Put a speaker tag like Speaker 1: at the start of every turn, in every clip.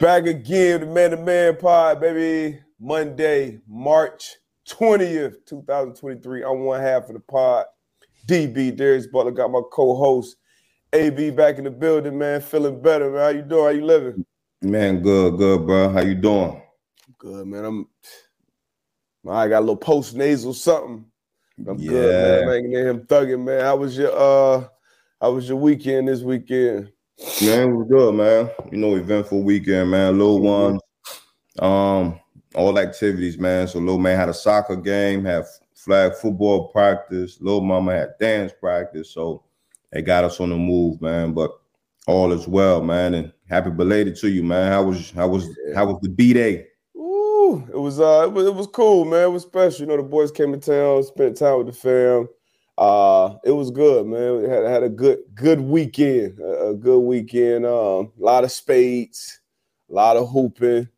Speaker 1: Back again, the man to man pod, baby. Monday, March 20th, 2023. I'm one half of the pod. DB Darius Butler got my co-host AB back in the building, man. Feeling better, man. How you doing? How you living?
Speaker 2: Man, good, good, bro. How you doing?
Speaker 1: Good, man. I'm I got a little post nasal something. I'm yeah. good, man. Hanging in him thugging, man. How was your uh how was your weekend this weekend?
Speaker 2: Man, it was good, man. You know, eventful weekend, man. Little mm-hmm. one, um, all activities, man. So little man had a soccer game, had flag football practice. Little mama had dance practice. So they got us on the move, man. But all is well, man. And happy belated to you, man. How was how was how was the B day?
Speaker 1: Ooh, it was uh it was, it was cool, man. It was special. You know, the boys came to town, spent time with the fam. Uh, it was good, man. We had had a good good weekend, a, good weekend. Um, a lot of spades, a lot of hooping.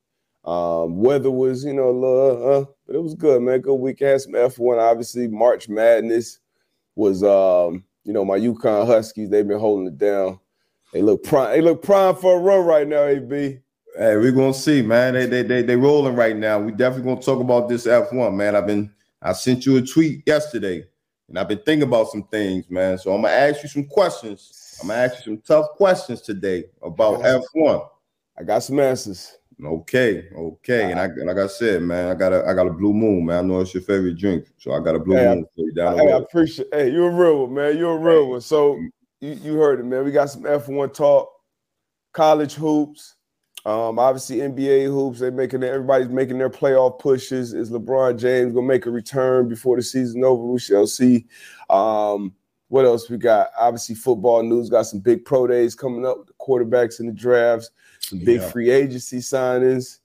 Speaker 1: Um, weather was, you know, a little, uh, but it was good, man. Good weekend. Had some F1, obviously. March Madness was, um, you know, my UConn Huskies. They've been holding it down. They look prime. They look prime for a run right now, AB.
Speaker 2: Hey, we're gonna see, man. They they they they rolling right now. We definitely gonna talk about this F1, man. I've been I sent you a tweet yesterday and I've been thinking about some things, man. So I'm gonna ask you some questions. I'm gonna ask you some tough questions today about F1.
Speaker 1: I got some answers.
Speaker 2: Okay, okay. And I like I said, man, I got a I got a blue moon, man. I know it's your favorite drink, so I got a blue hey, moon for you
Speaker 1: down hey, I appreciate hey, you're a real one, man. You're a real one. So you, you heard it, man. We got some F1 talk, college hoops, um, obviously, NBA hoops, they making everybody's making their playoff pushes. Is LeBron James gonna make a return before the season over? We shall see. Um, what else we got? Obviously, football news got some big pro days coming up. The quarterbacks in the drafts, some big yeah. free agency signings.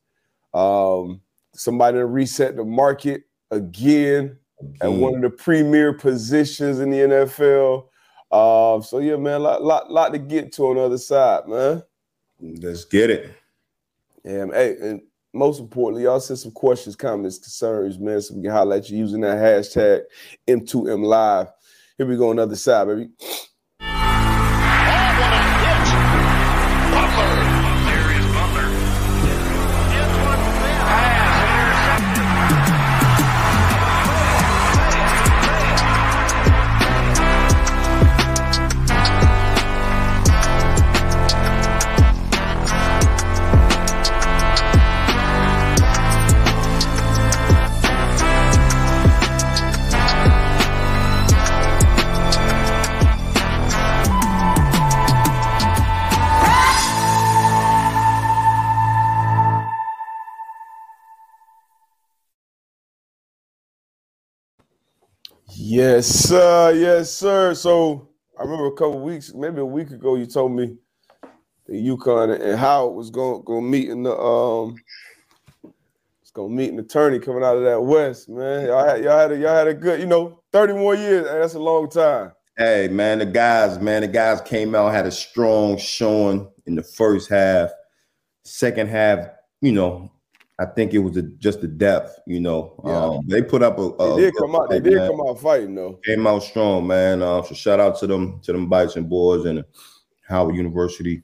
Speaker 1: Um, somebody to reset the market again, at one of the premier positions in the NFL. Um, so yeah, man, lot, lot, lot to get to on the other side, man.
Speaker 2: Let's get it.
Speaker 1: Yeah, hey, and most importantly, y'all send some questions, comments, concerns, man, so we can highlight you using that hashtag M2M Live. Here we go, another side, baby. Yes, sir. Yes, sir. So I remember a couple weeks, maybe a week ago, you told me that UConn and Howard was going to meet in the um, it's gonna meet an attorney coming out of that West, man. Y'all had y'all had a, y'all had a good, you know, 30 more years. that's a long time.
Speaker 2: Hey, man, the guys, man, the guys came out, had a strong showing in the first half. Second half, you know, I think it was a, just the depth, you know. Yeah. Um, they put up a,
Speaker 1: a they did come out. They did man. come out fighting though.
Speaker 2: Came out strong, man. Uh, so shout out to them, to them Bison boys and Howard University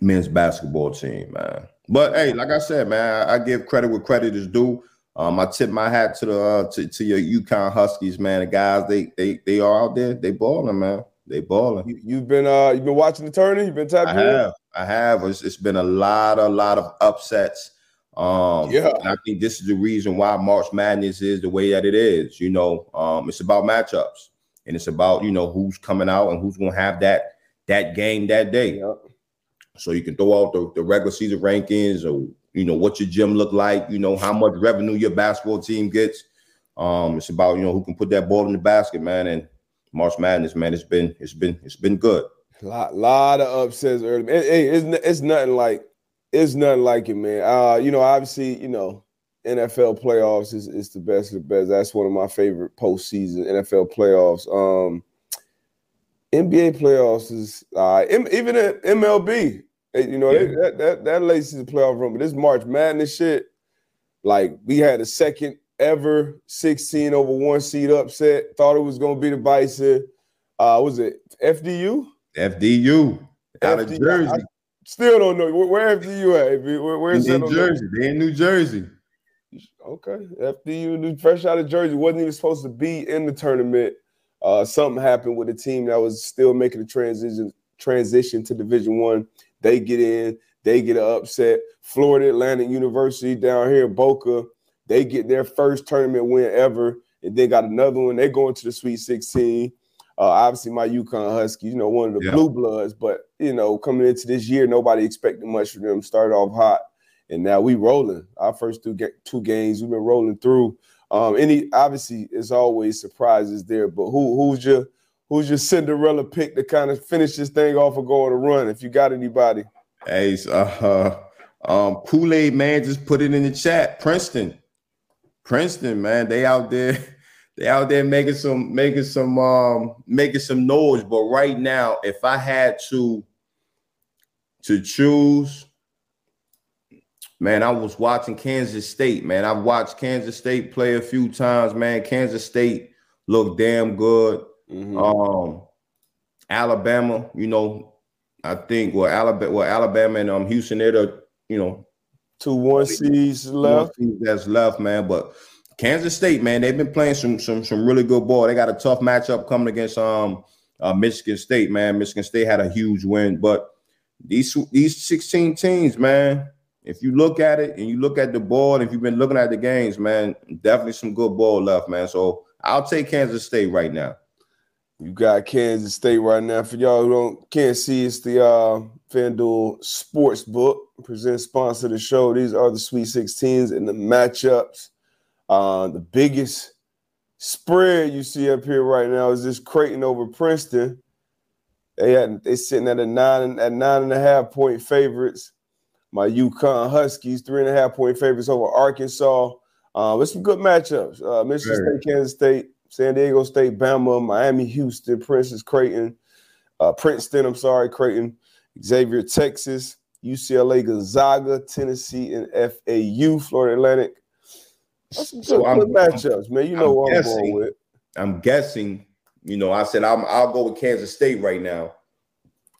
Speaker 2: men's basketball team, man. But hey, like I said, man, I, I give credit where credit is due. Um, I tip my hat to the uh, to, to your UConn Huskies, man. The guys, they they they are out there, they balling, man. They balling.
Speaker 1: You, have been uh you've been watching the tourney. You've been tapping.
Speaker 2: I have. I have. It's, it's been a lot, a lot of upsets um, yeah, I think this is the reason why March Madness is the way that it is. You know, um, it's about matchups and it's about you know who's coming out and who's going to have that that game that day. Yeah. So you can throw out the, the regular season rankings or you know what your gym look like. You know how much revenue your basketball team gets. Um, it's about you know who can put that ball in the basket, man. And March Madness, man, it's been it's been it's been good.
Speaker 1: A lot, lot of upsets early. Hey, it's, it's nothing like it's nothing like it, man. Uh, you know, obviously, you know, NFL playoffs is, is the best of the best. That's one of my favorite postseason NFL playoffs. Um, NBA playoffs is uh, even at MLB. Eh, you know, yeah. they, that that that late season playoff run, but this March Madness shit, like we had a second ever 16 over one seed upset. Thought it was gonna be the Bison. Uh, was it FDU?
Speaker 2: FDU out FDU. of Jersey.
Speaker 1: Still don't know. Where, FDU at? Where, where's
Speaker 2: in New Jersey? They in New Jersey.
Speaker 1: Okay. FDU fresh out of Jersey. Wasn't even supposed to be in the tournament. Uh, something happened with the team that was still making the transition transition to Division One. They get in, they get an upset. Florida Atlantic University down here in Boca, they get their first tournament win ever, and they got another one. They go into the Sweet 16. Uh, obviously, my UConn Huskies, you know, one of the yeah. blue bloods, but you know, coming into this year, nobody expected much from them. Started off hot, and now we rolling. Our first two get two games, we've been rolling through. Um, any obviously, it's always surprises there, but who who's your who's your Cinderella pick to kind of finish this thing off or go on a run? If you got anybody,
Speaker 2: hey, uh, um, Kool Aid man, just put it in the chat. Princeton, Princeton, man, they out there they out there making some making some um making some noise. But right now, if I had to to choose, man, I was watching Kansas State. Man, I've watched Kansas State play a few times. Man, Kansas State looked damn good. Mm-hmm. Um, Alabama, you know, I think well, Alabama, well, Alabama and um Houston, they're the you know
Speaker 1: two one seeds left.
Speaker 2: That's left, man. But Kansas State, man, they've been playing some some some really good ball. They got a tough matchup coming against um uh, Michigan State, man. Michigan State had a huge win, but these these 16 teams, man, if you look at it and you look at the board, if you've been looking at the games, man, definitely some good ball left, man. So I'll take Kansas State right now.
Speaker 1: You got Kansas State right now. For y'all who don't can't see, it's the uh FanDuel Sports Book present sponsor of the show. These are the Sweet 16s and the matchups. Uh, the biggest spread you see up here right now is this Creighton over Princeton. They had they sitting at a nine at nine and a half point favorites. My UConn Huskies three and a half point favorites over Arkansas. Uh, with some good matchups. Uh, Michigan State, Kansas State, San Diego State, Bama, Miami, Houston, Princess Creighton, uh, Princeton. I'm sorry, Creighton, Xavier, Texas, UCLA, Gonzaga, Tennessee, and FAU, Florida Atlantic. That's some so good, matchups, man. You know I'm what guessing, I'm going with.
Speaker 2: I'm guessing. You know, I said I'm, I'll go with Kansas State right now.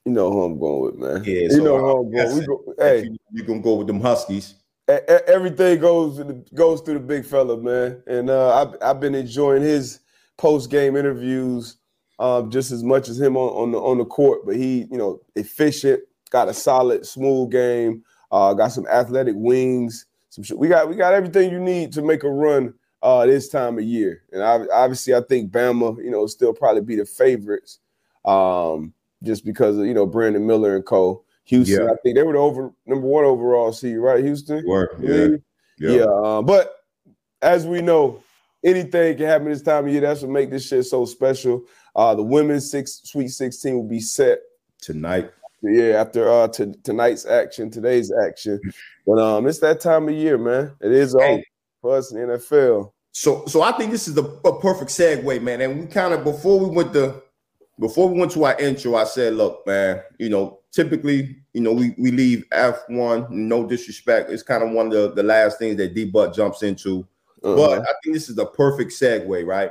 Speaker 1: You know who I'm going with, man.
Speaker 2: Yeah,
Speaker 1: you
Speaker 2: so
Speaker 1: know
Speaker 2: who I'm going. Go, hey, you, you gonna go with them Huskies?
Speaker 1: Everything goes goes through the big fella, man. And uh, I've I've been enjoying his post game interviews um, just as much as him on, on the on the court. But he, you know, efficient, got a solid, smooth game, uh, got some athletic wings some We got we got everything you need to make a run uh, this time of year. And I, obviously, I think Bama, you know, still probably be the favorites, um, just because of you know Brandon Miller and Co. Houston, yeah. I think they were the over number one overall seed, right? Houston,
Speaker 2: were yeah,
Speaker 1: yeah. yeah uh, but as we know, anything can happen this time of year. That's what make this shit so special. Uh, the women's six Sweet Sixteen will be set
Speaker 2: tonight.
Speaker 1: Yeah, after uh t- tonight's action, today's action. But um, it's that time of year, man. It is all hey. for us in the NFL.
Speaker 2: So, so I think this is the a perfect segue, man. And we kind of before we went to before we went to our intro, I said, look, man, you know, typically, you know, we, we leave F1, no disrespect. It's kind of one of the, the last things that D Butt jumps into. Uh-huh. But I think this is the perfect segue, right?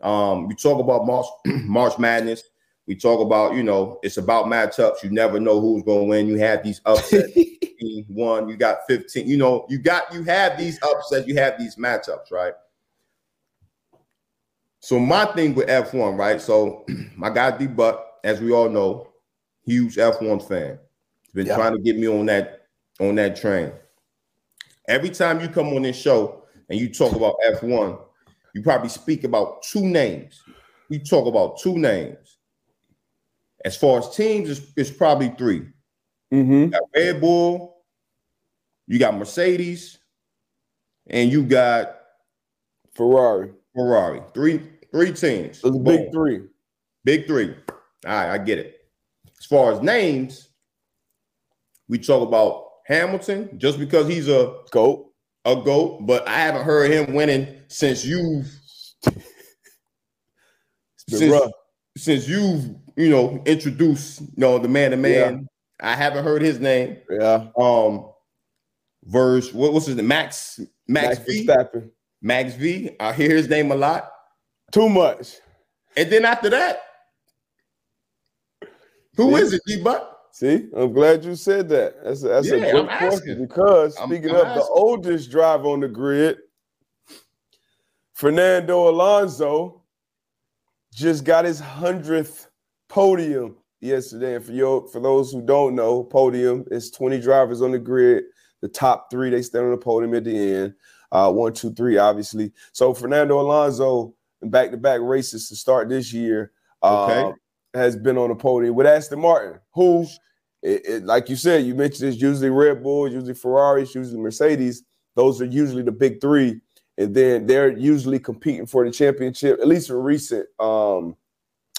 Speaker 2: Um, we talk about March March Madness. We talk about, you know, it's about matchups. You never know who's going to win. You have these upsets. one, you got 15. You know, you got you have these upsets, you have these matchups, right? So my thing with F1, right? So my guy D Butt, as we all know, huge F1 fan. Been yeah. trying to get me on that on that train. Every time you come on this show and you talk about F1, you probably speak about two names. We talk about two names. As far as teams, it's, it's probably 3
Speaker 1: mm-hmm.
Speaker 2: You got Red Bull, you got Mercedes, and you got
Speaker 1: Ferrari.
Speaker 2: Ferrari. Three three teams.
Speaker 1: The big three.
Speaker 2: Big three. All right, I get it. As far as names, we talk about Hamilton just because he's a
Speaker 1: goat,
Speaker 2: a goat, but I haven't heard him winning since you've since, since you've you know, introduce, you know, the man to man. I haven't heard his name.
Speaker 1: Yeah.
Speaker 2: Um, verse, what, what's his name? Max, Max, Max V.
Speaker 1: Verstappen.
Speaker 2: Max V. I hear his name a lot.
Speaker 1: Too much.
Speaker 2: And then after that, who is it, D Butt?
Speaker 1: See, I'm glad you said that. That's a, that's yeah, a good question because speaking I'm, I'm of asking. the oldest driver on the grid, Fernando Alonso just got his hundredth podium yesterday. And for your for those who don't know, podium is 20 drivers on the grid. The top three they stand on the podium at the end. Uh, one, two, three, obviously. So Fernando Alonso in back-to-back races to start this year. Okay. Uh, has been on the podium with Aston Martin, who, it, it, like you said, you mentioned it's usually Red Bull, usually Ferrari, usually Mercedes. Those are usually the big three, and then they're usually competing for the championship. At least in recent um,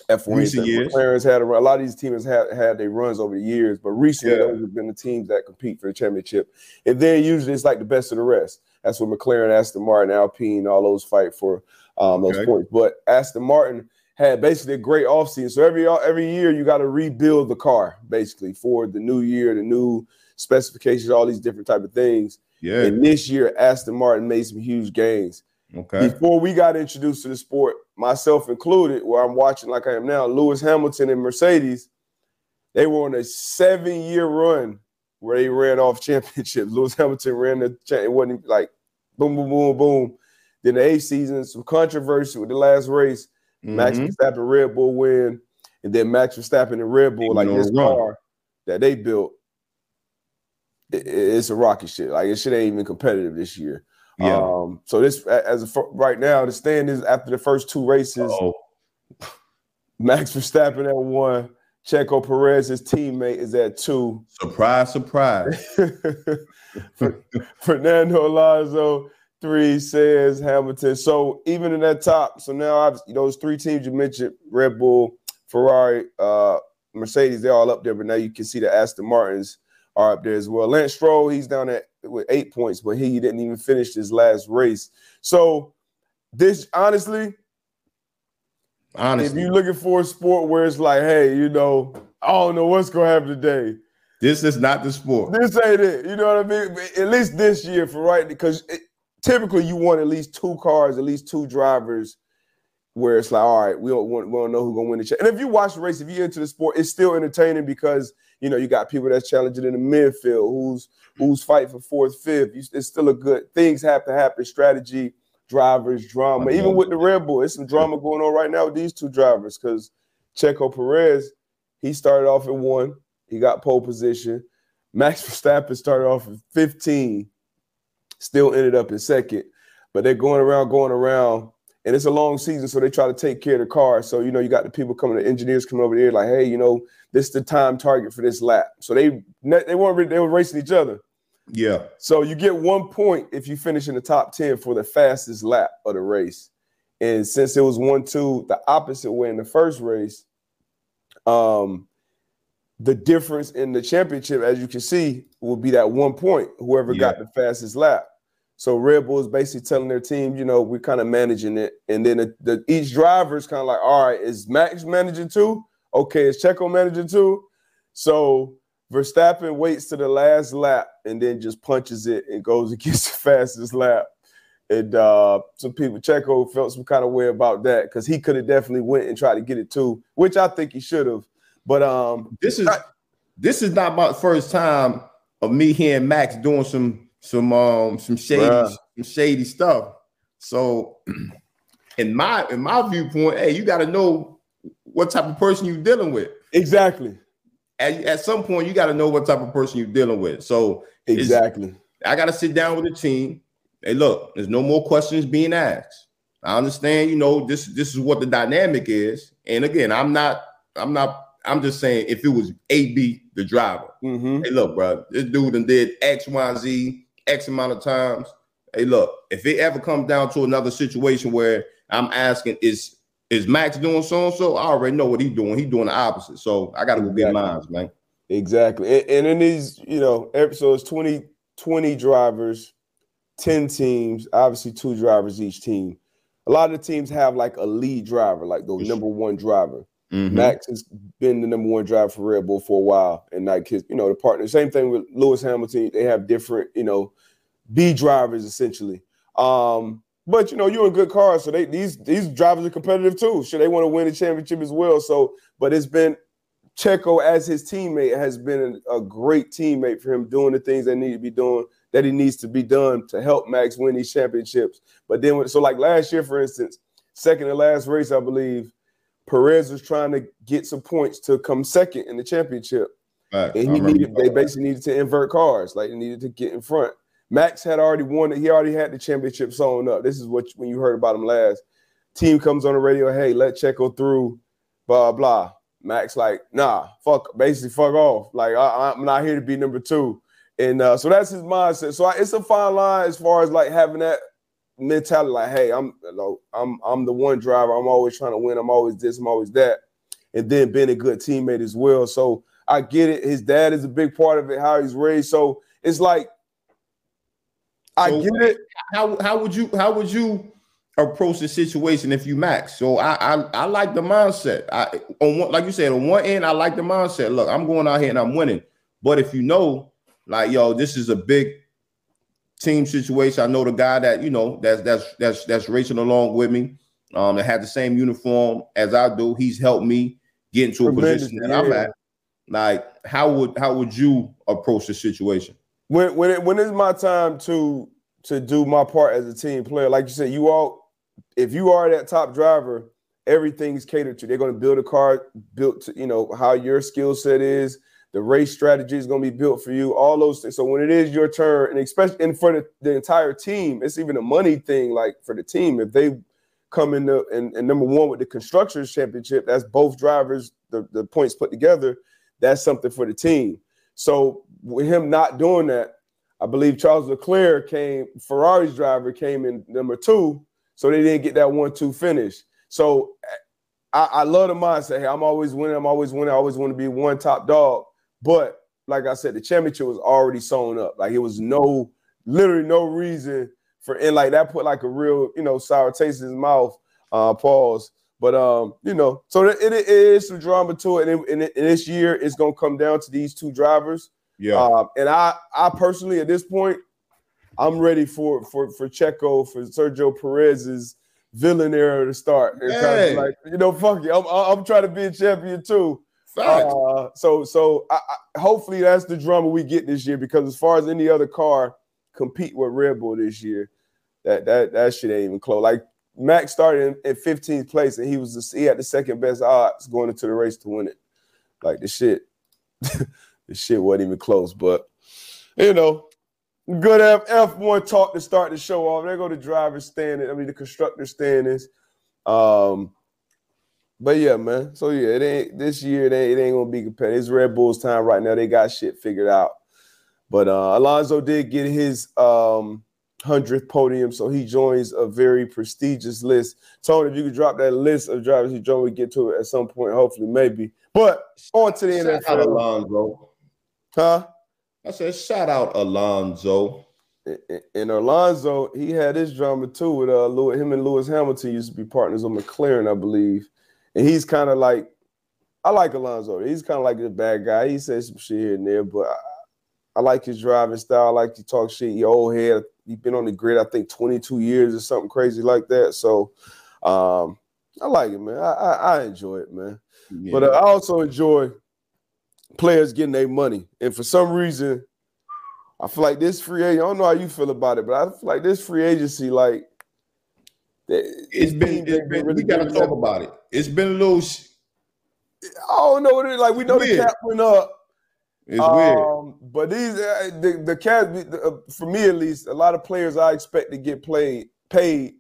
Speaker 1: F1 recent years. McLaren's had a, a, lot of these teams have had their runs over the years, but recently yeah. those have been the teams that compete for the championship. And then usually it's like the best of the rest. That's what McLaren, Aston Martin, Alpine, all those fight for um, those okay. points. But Aston Martin had basically a great offseason. So every every year you got to rebuild the car basically for the new year, the new specifications, all these different type of things. Yeah. And this year Aston Martin made some huge gains. Okay. Before we got introduced to the sport, myself included, where I'm watching like I am now, Lewis Hamilton and Mercedes, they were on a seven-year run where they ran off championships. Lewis Hamilton ran the it wasn't like boom, boom, boom, boom. Then the eighth season, some controversy with the last race. Mm-hmm. Max Verstappen Red Bull win, and then Max Verstappen and Red Bull, like this car that they built, it, it's a rocky shit. Like it shit ain't even competitive this year. Yeah. Um, so this as a, right now, the stand is after the first two races. Uh-oh. Max Verstappen at one, Checo Perez, his teammate, is at two.
Speaker 2: Surprise, surprise.
Speaker 1: Fernando Alonso three says Hamilton. So even in that top, so now I've those three teams you mentioned, Red Bull, Ferrari, uh, Mercedes, they're all up there, but now you can see the Aston Martins are up there as well. Lance Stroll, he's down at with eight points, but he didn't even finish his last race. So this honestly, honestly, if you're looking for a sport where it's like, hey, you know, I don't know what's gonna happen today.
Speaker 2: This is not the sport.
Speaker 1: This ain't it. You know what I mean? At least this year for right because it, typically you want at least two cars, at least two drivers, where it's like, all right, we don't want, we don't know who's gonna win the. Ch-. And if you watch the race, if you're into the sport, it's still entertaining because you know you got people that's challenging in the midfield, who's who's fighting for fourth, fifth. It's still a good things have to happen. Strategy, drivers, drama. Even with the Red Bull, it's some drama going on right now with these two drivers because Checo Perez, he started off at one, he got pole position. Max Verstappen started off at 15 still ended up in second. But they're going around, going around, and it's a long season, so they try to take care of the car. So you know, you got the people coming, the engineers coming over there, like, hey, you know, this is the time target for this lap. So they they weren't they were racing each other.
Speaker 2: Yeah.
Speaker 1: So you get one point if you finish in the top ten for the fastest lap of the race. And since it was one two the opposite way in the first race, um, the difference in the championship, as you can see, will be that one point. Whoever yeah. got the fastest lap. So Red Bull is basically telling their team, you know, we're kind of managing it, and then the, the, each driver is kind of like, all right, is Max managing too? Okay, is Checo managing too? So Verstappen waits to the last lap and then just punches it and goes and gets the fastest lap. And uh, some people, Checo felt some kind of way about that because he could have definitely went and tried to get it too, which I think he should have. But um,
Speaker 2: this is this is not my first time of me hearing Max doing some some um some shady Bruh. some shady stuff. So in my in my viewpoint, hey, you got to know what type of person you're dealing with.
Speaker 1: Exactly.
Speaker 2: At, at some point, you got to know what type of person you're dealing with. So
Speaker 1: exactly,
Speaker 2: I got to sit down with the team. Hey, look, there's no more questions being asked. I understand, you know, this this is what the dynamic is. And again, I'm not I'm not I'm just saying if it was AB the driver, mm-hmm. hey, look, bro, this dude and did X, Y, Z, X amount of times. Hey, look, if it ever comes down to another situation where I'm asking, is is Max doing so and so? I already know what he's doing. He's doing the opposite. So I got to go exactly. get mine, man.
Speaker 1: Exactly. And, and in these, you know, so it's 20, 20 drivers, 10 teams, obviously two drivers each team. A lot of the teams have like a lead driver, like the number one driver. Mm-hmm. Max has been the number one driver for Red Bull for a while, and like his, you know, the partner. Same thing with Lewis Hamilton. They have different, you know, B drivers essentially. Um, but you know, you're in good cars, so they these these drivers are competitive too. Should they want to win the championship as well? So, but it's been Checo as his teammate has been a, a, great teammate for him, doing the things that need to be doing that he needs to be done to help Max win these championships. But then, so like last year, for instance, second to last race, I believe Perez was trying to get some points to come second in the championship, right. and he needed they basically needed to invert cars, like they needed to get in front. Max had already won it; he already had the championship sewn up. This is what when you heard about him last. Team comes on the radio, hey, let Checo through, blah blah. Max like, nah, fuck, basically fuck off. Like I, am not here to be number two, and uh, so that's his mindset. So I, it's a fine line as far as like having that mentality. Like, hey, I'm, you know, I'm, I'm the one driver. I'm always trying to win. I'm always this. I'm always that, and then being a good teammate as well. So I get it. His dad is a big part of it. How he's raised. So it's like I so get it.
Speaker 2: How how would you how would you approach the situation if you max. So I I, I like the mindset. I on one, like you said, on one end, I like the mindset. Look, I'm going out here and I'm winning. But if you know, like yo, this is a big team situation. I know the guy that you know that's that's that's that's racing along with me. Um, that had the same uniform as I do. He's helped me get into a position that yeah. I'm at. Like, how would how would you approach the situation?
Speaker 1: When when it, when it's my time to to do my part as a team player, like you said, you all if you are that top driver, everything's catered to. They're going to build a car built to, you know, how your skill set is. The race strategy is going to be built for you, all those things. So when it is your turn, and especially and for the, the entire team, it's even a money thing, like for the team. If they come in the and, and number one with the constructors championship, that's both drivers, the, the points put together, that's something for the team. So with him not doing that, I believe Charles Leclerc came, Ferrari's driver came in number two so they didn't get that one-two finish. So I, I love the mindset. Hey, I'm always winning. I'm always winning. I always want to be one top dog. But like I said, the championship was already sewn up. Like it was no, literally no reason for and like that put like a real, you know, sour taste in his mouth. Uh, pause. But um, you know, so it, it, it is some drama to it, and, and, this year it's gonna come down to these two drivers.
Speaker 2: Yeah. Um,
Speaker 1: and I, I personally at this point, I'm ready for for for Checo for Sergio Perez's villain era to start. It's kind of like you know, fuck you. I'm, I'm trying to be a champion too. Uh, so so I, I, hopefully that's the drama we get this year because as far as any other car compete with Red Bull this year, that that that shit ain't even close. Like Max started in, in 15th place and he was the, he had the second best odds going into the race to win it. Like the shit, the shit wasn't even close. But you know, Good F one talk to start the show off. There go the driver standing. I mean the constructor standings. Um, but yeah, man. So yeah, it ain't this year. It ain't, it ain't gonna be competitive. It's Red Bull's time right now. They got shit figured out. But uh, Alonso did get his um hundredth podium, so he joins a very prestigious list. Tony, if you could drop that list of drivers he joined, we get to it at some point. Hopefully, maybe. But on to the
Speaker 2: Shout NFL. Alonso.
Speaker 1: Huh?
Speaker 2: I said, shout out Alonso.
Speaker 1: And Alonso, he had his drama too with uh Lewis, him and Lewis Hamilton used to be partners on McLaren, I believe. And he's kind of like, I like Alonso. He's kind of like a bad guy. He says some shit here and there, but I, I like his driving style. I like to talk shit. He old head. He's been on the grid, I think, 22 years or something crazy like that. So um, I like it, man. I, I, I enjoy it, man. Yeah. But uh, I also enjoy players getting their money. And for some reason, I feel like this free agent, I don't know how you feel about it, but I feel like this free agency, like
Speaker 2: it's been, it's been really we gotta talk about it. It's been a little
Speaker 1: I don't know what it is. Like we know weird. the cap went up.
Speaker 2: It's um, weird.
Speaker 1: But these uh, the, the cap uh, for me at least, a lot of players I expect to get played paid.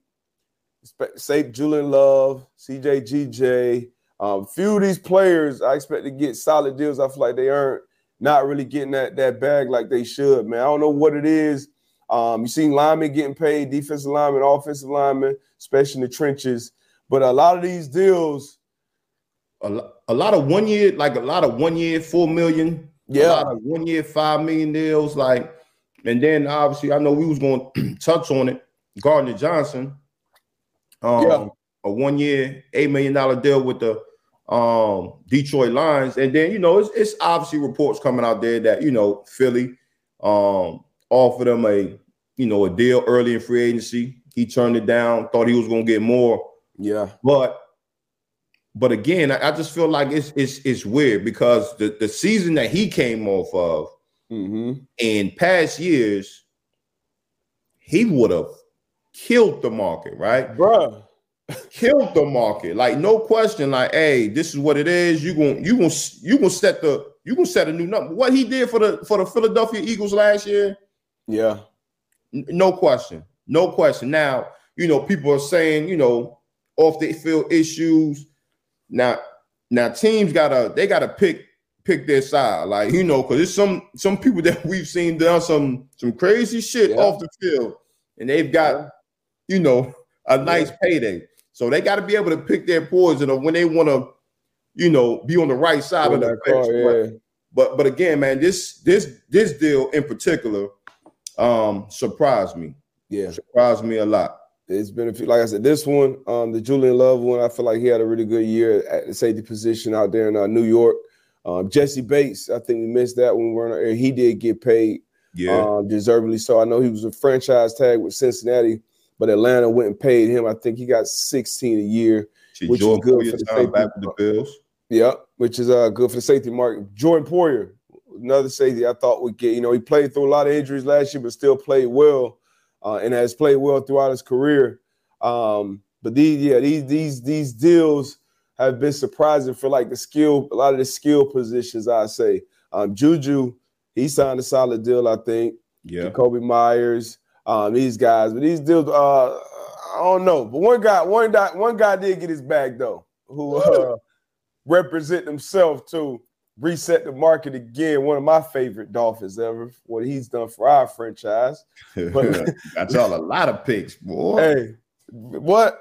Speaker 1: Say Julian Love, CJ GJ, um, few of these players, I expect to get solid deals. I feel like they aren't not really getting that that bag like they should, man. I don't know what it is. Um, you seen linemen getting paid, defensive linemen, offensive linemen, especially in the trenches. But a lot of these deals,
Speaker 2: a, a lot of one year, like a lot of one year, four million,
Speaker 1: yeah, a
Speaker 2: lot of one year, five million deals, like, and then obviously I know we was going to touch on it. Gardner Johnson, um, yeah a one year, $8 million deal with the um, Detroit Lions. And then, you know, it's, it's, obviously reports coming out there that, you know, Philly um, offered him a, you know, a deal early in free agency. He turned it down, thought he was going to get more.
Speaker 1: Yeah.
Speaker 2: But but again, I, I, just feel like it's it's it's weird because the, the season that he came off of mm-hmm. in past years, he would have killed the market, right?
Speaker 1: Bruh.
Speaker 2: killed the market. Like, no question, like, hey, this is what it is. You gonna you gonna you gonna set the you gonna set a new number. What he did for the for the Philadelphia Eagles last year,
Speaker 1: yeah.
Speaker 2: No question. No question. Now, you know, people are saying, you know, off the field issues now, now teams gotta they gotta pick pick their side, like you know, because there's some some people that we've seen done some some crazy shit yeah. off the field, and they've got yeah. you know a nice yeah. payday. So they got to be able to pick their poison of when they want to, you know, be on the right side of the fence. But, but but again, man, this this this deal in particular um surprised me.
Speaker 1: Yeah,
Speaker 2: surprised me a lot
Speaker 1: it's been a few, like I said, this one, um, the Julian Love one, I feel like he had a really good year at the safety position out there in uh, New York. Um, Jessie Bates, I think we missed that when we were on air. He did get paid,
Speaker 2: yeah,
Speaker 1: um, deservedly so. I know he was a franchise tag with Cincinnati, but Atlanta went and paid him. I think he got 16 a year,
Speaker 2: See, which Jordan is good for the safety. Back with the Bills.
Speaker 1: Yeah, which is uh, good for the safety market. Jordan Poyer, another safety I thought would get. You know, he played through a lot of injuries last year, but still played well uh, and has played well throughout his career. Um, but these, yeah, these these these deals have been surprising for like the skill, a lot of the skill positions. I say, um, Juju, he signed a solid deal, I think.
Speaker 2: Yeah,
Speaker 1: Kobe Meyers, um, these guys, but these deals, uh, I don't know. But one guy, one guy, one guy did get his bag though, who uh, represent himself too reset the market again. One of my favorite Dolphins ever. What he's done for our franchise.
Speaker 2: But that's all a lot of picks, boy.
Speaker 1: Hey, what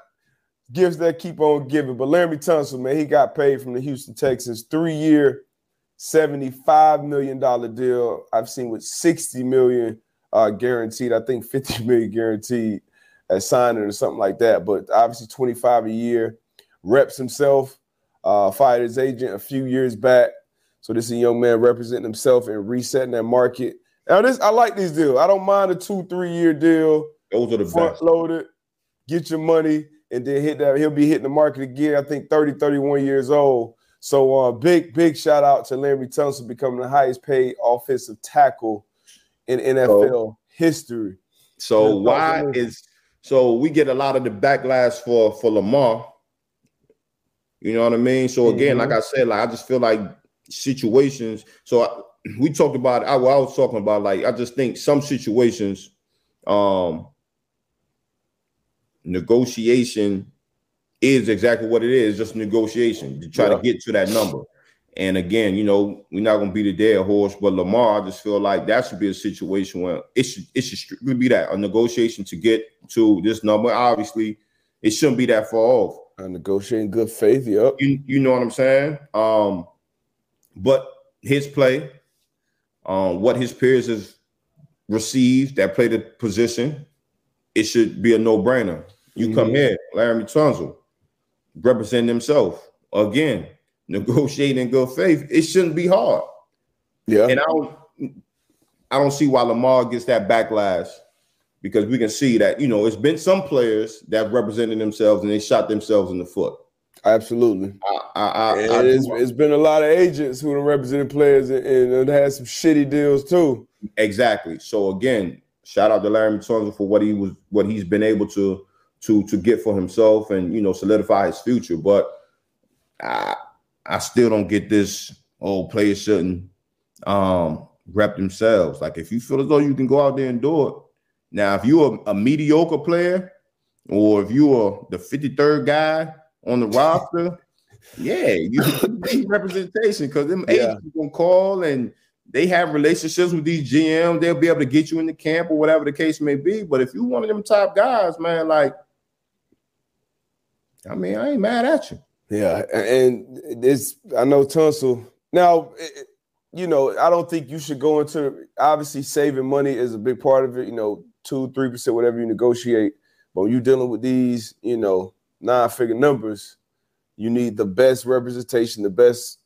Speaker 1: gifts that keep on giving? But Laremy Tunsil, man, he got paid from the Houston Texans, three year, $75 million deal. I've seen with 60 million uh, guaranteed. I think 50 million guaranteed at signing or something like that. But obviously 25 a year. Reps himself, uh, fired his agent a few years back. So this is a young man representing himself and resetting that market. Now this I like these deals. I don't mind a two, three year deal.
Speaker 2: Those are the
Speaker 1: front
Speaker 2: best.
Speaker 1: loaded, get your money, and then hit that. He'll be hitting the market again. I think 30, 31 years old. So uh, big, big shout out to Larry Tunsil becoming the highest paid offensive tackle in NFL history.
Speaker 2: So why is so we get a lot of the backlash for for Lamar. You know what I mean? So again, mm-hmm. like I said, like I just feel like situations. So I, we talked about. I, I was talking about like I just think some situations, um, negotiation is exactly what it is, just negotiation to try yeah. to get to that number. And again, you know, we're not gonna be the dead horse, but Lamar, I just feel like that should be a situation where it should it should strictly be that a negotiation to get to this number. Obviously, it shouldn't be that far off.
Speaker 1: A negotiating good faith, yep.
Speaker 2: You, you know what I'm saying? Um, but his play, um, what his peers have received that play the position, it should be a no-brainer. You mm-hmm. come here, Laremy Tunsil, representing himself again, negotiating in good faith. It shouldn't be hard.
Speaker 1: Yeah,
Speaker 2: and I don't, I don't see why Lamar gets that backlash because we can see that you know it's been some players that represented themselves and they shot themselves in the foot.
Speaker 1: Absolutely.
Speaker 2: I, I, I,
Speaker 1: it's, it's been a lot of agents who have represented players and, and had some shitty deals too.
Speaker 2: Exactly. So again, shout out to Larry Tunsil for what he was, what he's been able to to to get for himself and you know solidify his future. But I I still don't get this. Oh, players shouldn't um rep themselves. Like if you feel as though you can go out there and do it. Now, if you're a, a mediocre player, or if you are the 53rd guy on the roster, yeah, you need representation because them yeah. agents gonna call and they have relationships with these GMs. They'll be able to get you in the camp or whatever the case may be. But if you one of them top guys, man, like, I mean, I ain't mad at you.
Speaker 1: Yeah, and this I know Tunsil. Now, you know, I don't think you should go into obviously saving money is a big part of it. You know, two, three percent, whatever you negotiate. But when you're dealing with these, you know, nine figure numbers, you need the best representation, the best.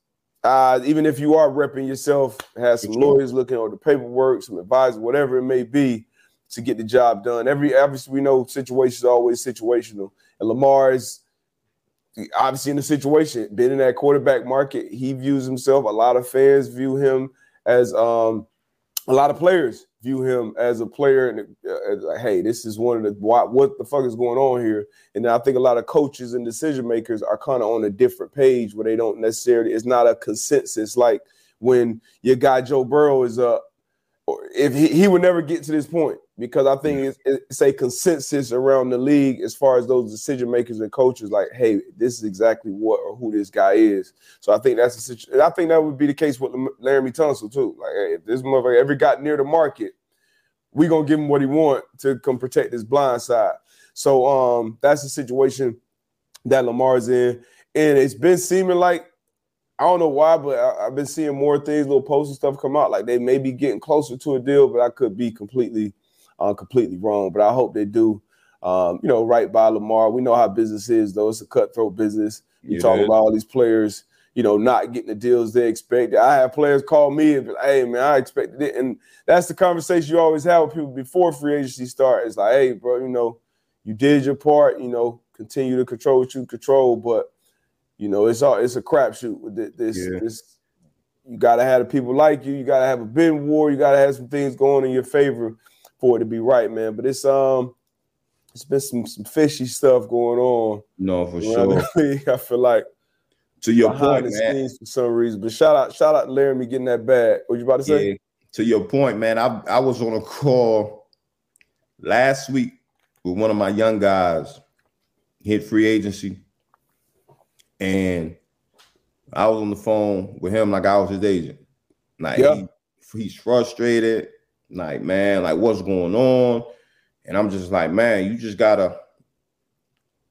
Speaker 1: Uh, even if you are repping yourself, have some lawyers looking over the paperwork, some advisor, whatever it may be, to get the job done. Every obviously we know situations are always situational, and Lamar is obviously in the situation, been in that quarterback market, he views himself. A lot of fans view him as um, a lot of players view him as a player and uh, like, hey, this is one of the what, what the fuck is going on here? And I think a lot of coaches and decision makers are kind of on a different page where they don't necessarily. It's not a consensus like when your guy Joe Burrow is up. If he, he would never get to this point because I think it's, it's, a consensus around the league as far as those decision makers and coaches. Like, hey, this is exactly what or who this guy is. So I think that's a situation. I think that would be the case with Laremy Tunsil too. Like, hey, if this motherfucker ever got near the market, we gonna give him what he want to come protect his blind side. So um, that's the situation that Lamar's in, and it's been seeming like I don't know why, but I, have been seeing more things, little posts and stuff come out. Like they may be getting closer to a deal, but I could be completely uh, completely wrong. But I hope they do. Um, you know, right by Lamar. We know how business is, though. It's a cutthroat business. You talk about all these players, you know, not getting the deals they expected. I have players call me and be like, hey, man, I expected it. And that's the conversation you always have with people before free agency starts. It's like, hey, bro, you know, you did your part, you know, continue to control what you control. But, you know, it's all it's a crapshoot with this. Yeah. this you gotta have the people like you, you gotta have a bin war, you gotta have some things going in your favor for it to be right, man. But it's um it's been some some fishy stuff going on.
Speaker 2: No, for sure.
Speaker 1: I feel like
Speaker 2: to your point, man.
Speaker 1: for some reason. But shout out, shout out to Laremy getting that bag. What you about to say? Yeah.
Speaker 2: To your point, man. I I was on a call last week with one of my young guys, hit free agency, and I was on the phone with him like I was his agent. Like yeah. he, he's frustrated like, man, like what's going on? And I'm just like, man, you just gotta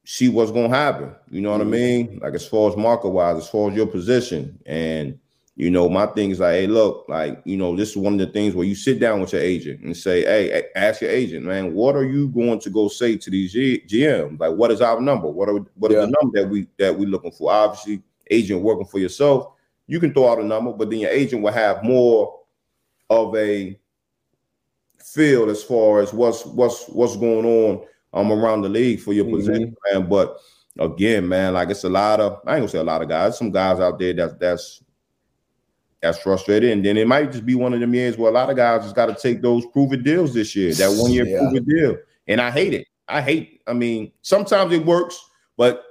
Speaker 2: see what's gonna happen. You know what mm-hmm. I mean? Like as far as market wise, as far as your position. And you know, my thing is like, hey, look, like, you know, this is one of the things where you sit down with your agent and say, hey, ask your agent, man, what are you going to go say to these G- GMs? Like, what is our number? What are what yeah. is the number that we that we looking for? Obviously, agent working for yourself, you can throw out a number, but then your agent will have more of a feel as far as what's what's what's going on um around the league for your mm-hmm. position, man. But again, man, like it's a lot of I ain't gonna say a lot of guys, some guys out there that's that's that's frustrated. And then it might just be one of them years where a lot of guys just got to take those proven deals this year, that one year yeah. proven deal. And I hate it. I hate, I mean, sometimes it works, but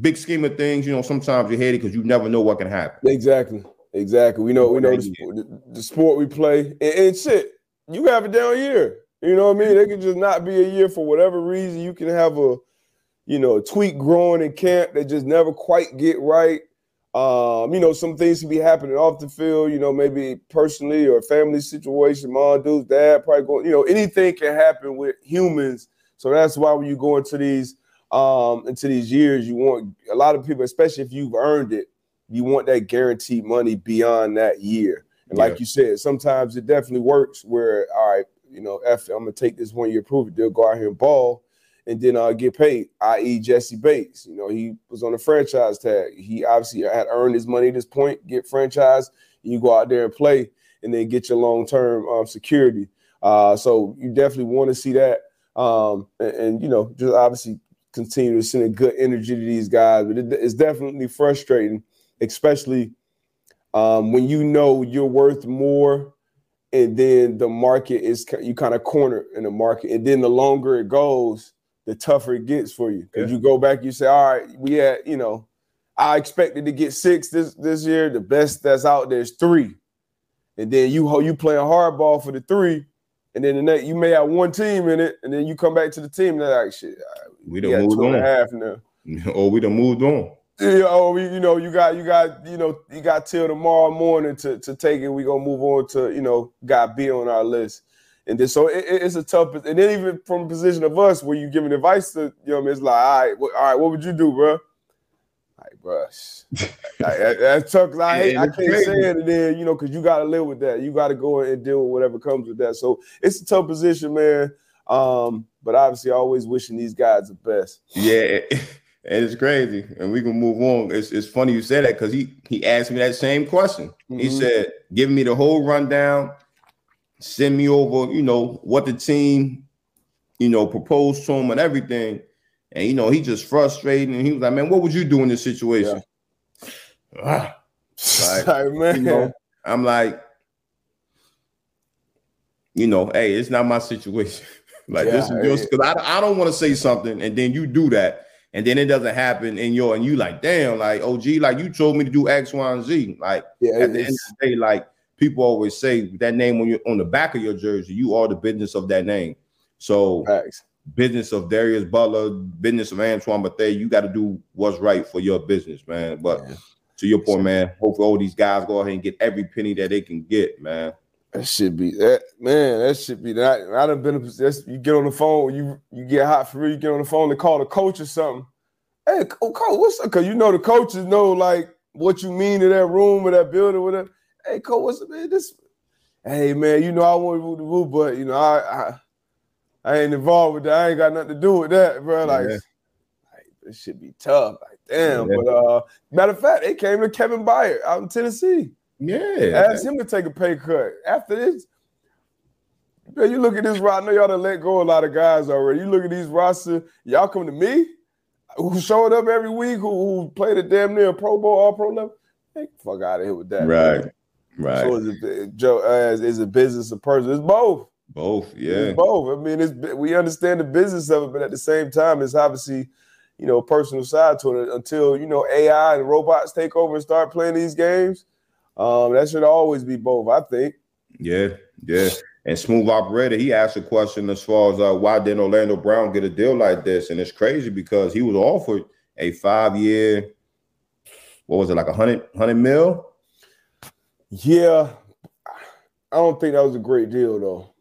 Speaker 2: big scheme of things, you know, sometimes you hate it because you never know what can happen.
Speaker 1: Exactly. Exactly. We know, we know the sport, the, the sport we play. And, and shit, you have a down year. You know what I mean? It could just not be a year for whatever reason. You can have a, you know, a tweak growing in camp that just never quite get right. Um, you know, some things can be happening off the field, you know, maybe personally or family situation, mom, dude, dad, probably going, you know, anything can happen with humans. So that's why when you go into these um into these years, you want a lot of people, especially if you've earned it, you want that guaranteed money beyond that year. And like yeah. you said, sometimes it definitely works where, all right, you know, F, I'm gonna take this one year proof it. They'll go out here and ball and then uh, get paid, i.e. Jessie Bates. You know, he was on the franchise tag. He obviously had earned his money at this point, get franchise, you go out there and play and then get your long-term um, security. Uh, so you definitely want to see that. Um, and, and, you know, just obviously continue to send a good energy to these guys. But it, it's definitely frustrating, especially – um, when you know you're worth more and then the market is you kind of corner in the market and then the longer it goes the tougher it gets for you. Because yeah. you go back you say all right we had you know i expected to get six this this year the best that's out there is three. And then you you playing hardball for the three and then the next you may have one team in it and then you come back to the team and they're like shit
Speaker 2: we don't move on. half now. Or we done moved on
Speaker 1: yeah, oh, you know, you got, you got, you know, you got till tomorrow morning to, to take it. We gonna move on to, you know, got B on our list, and then so it, it's a tough. And then even from a position of us, where you giving advice to, you know, it's like, all right, all right, what would you do, bro? Like, bro, that's tough. I hate, I can't say it, and then you know, because you got to live with that. You got to go and deal with whatever comes with that. So it's a tough position, man. Um, but obviously, always wishing these guys the best.
Speaker 2: Yeah. And it's crazy. And we can move on. It's, it's funny you said that because he he asked me that same question. Mm-hmm. He said, give me the whole rundown, send me over, you know, what the team, you know, proposed to him and everything. And you know, he just frustrated, and he was like, "Man, what would you do in this situation?" Yeah. like, man. You know, I'm like, you know, hey, it's not my situation. like yeah, this is just because I, I don't want to say something and then you do that and then it doesn't happen in your and you like damn like OG like you told me to do X Y and Z. Like yeah, at the end of the day like people always say that name on your on the back of your jersey you are the business of that name. So Thanks. business of Darius Butler business of Antoine Bethea you got to do what's right for your business man. But yeah. to your point man hopefully all these guys go ahead and get every penny that they can get man
Speaker 1: that should be that man. That should be that. I'd have been. That's, you get on the phone. You you get hot for real. You get on the phone to call the coach or something. Hey, coach, what's up? Cause you know the coaches know like what you mean to that room or that building, whatever. Hey, coach, what's up, man? This. Hey, man, you know I want to move the move, but you know I, I I ain't involved with that. I ain't got nothing to do with that, bro. Like, yeah. like this should be tough. Like, damn. Yeah. But uh, matter of fact, they came to Kevin Byard out in Tennessee.
Speaker 2: Yeah.
Speaker 1: Ask him to take a pay cut. After this, man, you look at this roster. I know y'all done let go a lot of guys already. You look at these roster, y'all come to me, who showed up every week, who, who played a damn near Pro Bowl, all pro level. Hey, fuck out of here with that.
Speaker 2: Right. Man. Right. So
Speaker 1: is it Joe uh, is it business or person? It's both.
Speaker 2: Both, yeah.
Speaker 1: It's both. I mean, it's we understand the business of it, but at the same time, it's obviously you know personal side to it until you know AI and robots take over and start playing these games um, that should always be both, I think.
Speaker 2: Yeah, yeah. And Smooth Operator, he asked a question as far as uh, why didn't Orlando Brown get a deal like this? And it's crazy because he was offered a five year, what was it, like a hundred hundred mil?
Speaker 1: Yeah, I don't think that was a great deal though.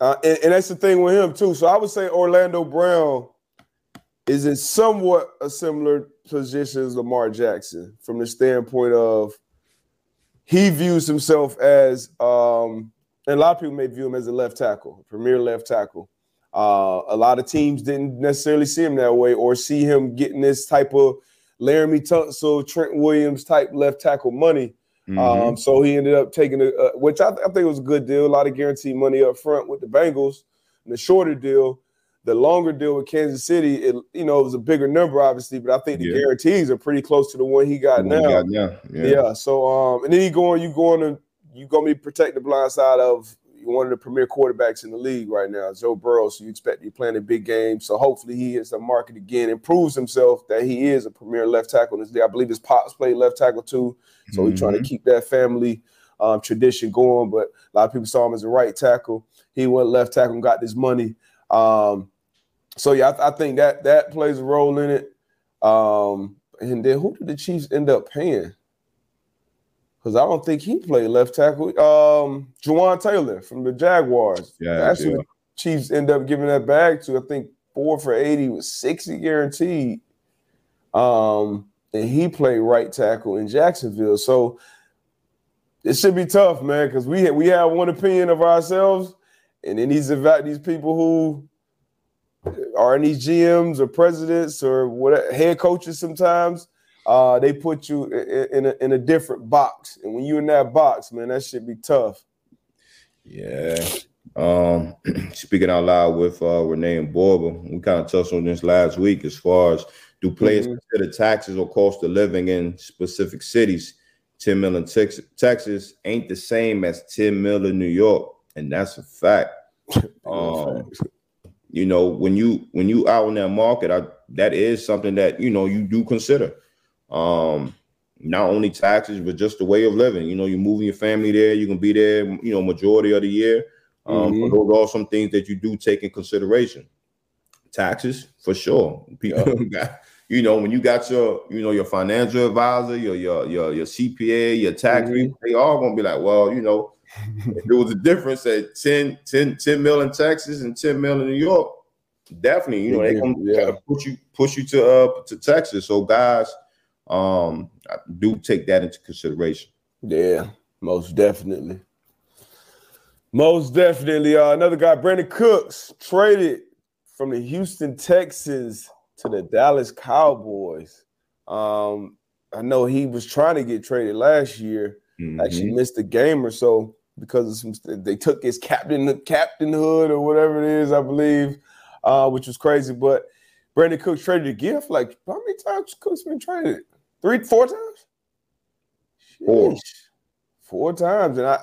Speaker 1: Uh, and, and, that's the thing with him too. So I would say Orlando Brown is in somewhat a similar position as Lamar Jackson from the standpoint of he views himself as, um, and a lot of people may view him as a left tackle, premier left tackle. Uh, a lot of teams didn't necessarily see him that way or see him getting this type of Laremy Tunsil, Trent Williams type left tackle money. Mm-hmm. Um, so he ended up taking a, uh, which I, I, think was a good deal, a lot of guaranteed money up front with the Bengals. And the shorter deal, the longer deal with Kansas City, it you know it was a bigger number, obviously, but I think the yeah. guarantees are pretty close to the one he got now. He got. Yeah. yeah. So um, and then you going, you going to you gonna be protect the blind side of one of the premier quarterbacks in the league right now, Joe Burrow. So you expect you playing a big game. So hopefully he hits the market again and proves himself that he is a premier left tackle this day. I believe his pops played left tackle too. So mm-hmm. he's trying to keep that family um, tradition going. But a lot of people saw him as a right tackle. He went left tackle and got this money. Um, so yeah, I, I, think that that plays a role in it. Um, and then who did the Chiefs end up paying? Because I don't think he played left tackle. Um, Jawaan Taylor from the Jaguars. Yeah, that's who the Chiefs end up giving that bag to. I think four for eighty was sixty guaranteed. Um, and he played right tackle in Jacksonville. So it should be tough, man, because we we have one opinion of ourselves, and then these these people who are in these GMs or presidents or what head coaches sometimes uh, they put you in, in, a, in a different box, and when you're in that box, man, that should be tough.
Speaker 2: Yeah. Um, speaking out loud with uh, Renee and Borba, we kind of touched on this last week as far as do players mm-hmm. consider taxes or cost of living in specific cities? 10 million Texas, Texas ain't the same as 10 million New York, and that's a fact. um, you know, when you when you out in that market, I, that is something that you know you do consider. Um, not only taxes, but just the way of living. You know, you're moving your family there. You can be there, you know, majority of the year. Um, mm-hmm. those are some things that you do take in consideration. Taxes, for sure. You know, when you got your, you know, your financial advisor, your your your, your CPA, your tax, mm-hmm. they all gonna be like, well, you know, there was a difference at 10, 10, 10 mil in Texas and 10 mil in New York, definitely, you know, they gonna yeah. push you push you to uh to Texas. So guys, um, I do take that into consideration.
Speaker 1: Yeah, most definitely. Most definitely. Uh, another guy, Brandin Cooks, traded from the Houston Texans to the Dallas Cowboys. Um, I know he was trying to get traded last year. Mm-hmm. Actually missed a game or so because of some they took his captain captain hood or whatever it is, I believe, uh, which was crazy. But Brandin Cooks traded a gift. Like how many times Cooks been traded? Three, four times. Four. Four times, and I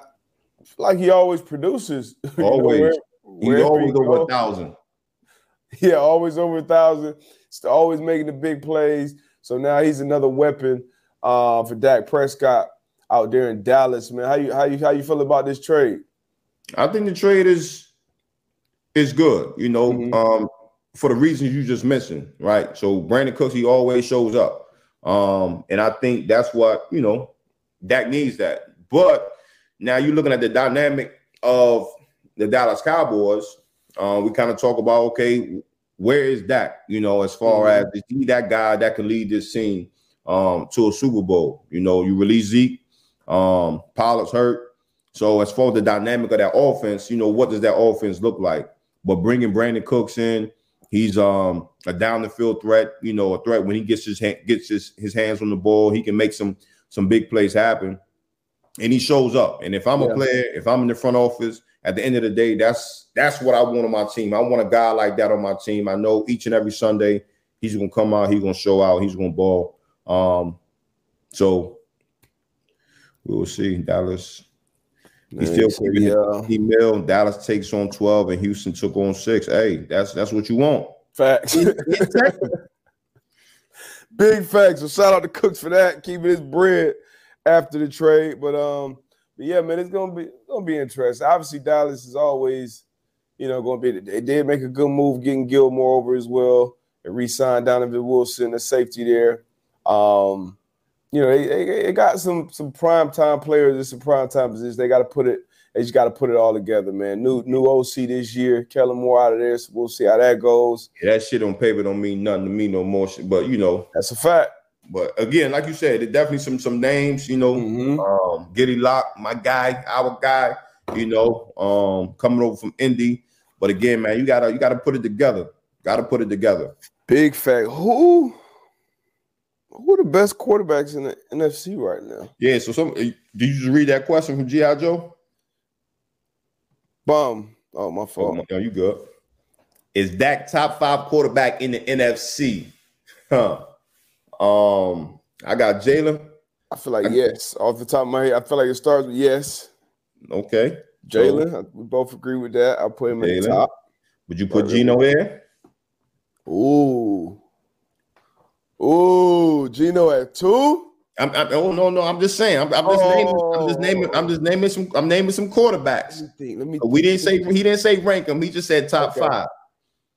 Speaker 1: like he always produces.
Speaker 2: Always. You know, where, He's always over a thousand.
Speaker 1: Yeah, always over a thousand. Always making the big plays. So now he's another weapon uh, for Dak Prescott out there in Dallas. Man, how you how you how you feel about this trade?
Speaker 2: I think the trade is is good. You know, mm-hmm. um, for the reasons you just mentioned, right? So Brandin Cooks, he always shows up, um, and I think that's what you know. Dak needs that, but now you're looking at the dynamic of the Dallas Cowboys. Uh, we kind of talk about okay, where is Dak? You know, as far mm-hmm. as is he that guy that can lead this team um, to a Super Bowl? You know, you release Zeke, um, Pollard's hurt. So as far as the dynamic of that offense, you know, what does that offense look like? But bringing Brandin Cooks in, he's um, a down the field threat. You know, a threat when he gets his hand, gets his, his hands on the ball, he can make some some big plays happen, and he shows up. And if I'm yeah. a player, if I'm in the front office, at the end of the day, that's that's what I want on my team. I want a guy like that on my team. I know each and every Sunday he's gonna come out, he's gonna show out, he's gonna ball. Um, so we will see. Dallas. He's still keeping yeah. email. Dallas takes on 12 and Houston took on six. Hey, that's that's what you want.
Speaker 1: Facts. Big facts. So shout out to Cooks for that, keeping his bread after the trade. But um, but yeah, man, it's gonna be gonna be interesting. Obviously, Dallas is always, you know, gonna be. They did make a good move getting Gilmore over as well and re-signed Donovan Wilson, the safety there. Um, you know, they, they, they, got some some prime time players in some prime time positions. They got to put it. They just got to put it all together, man. New new OC this year. Kellen Moore out of there, so we'll see how that goes.
Speaker 2: Yeah, that shit on paper don't mean nothing to me no more. But you know,
Speaker 1: that's a fact.
Speaker 2: But again, like you said, it definitely some some names. You know, mm-hmm. um, Giddy Lock, my guy, our guy. You know, um, coming over from Indy. But again, man, you gotta you gotta put it together. Got to put it together.
Speaker 1: Big fact. Who who are the best quarterbacks in the NFC right now?
Speaker 2: Yeah. So some. Did you just read that question from GI Joe?
Speaker 1: Bum. Oh, my fault.
Speaker 2: Oh, you good? Is Dak top five quarterback in the NFC? Huh. Um, I got Jalen.
Speaker 1: I feel like yes. Off the top of my head, I feel like it starts with yes.
Speaker 2: Okay.
Speaker 1: Jalen, so, we both agree with that. I'll put him Jalen. at the top.
Speaker 2: Would you put Geno in?
Speaker 1: Ooh. Ooh, Geno at two?
Speaker 2: I'm, I'm, oh no no I'm just saying I'm, I'm just oh. naming I'm just naming I'm just naming some I'm naming some quarterbacks. Let me think, let me we didn't say he didn't say rank him. He just said top okay. five.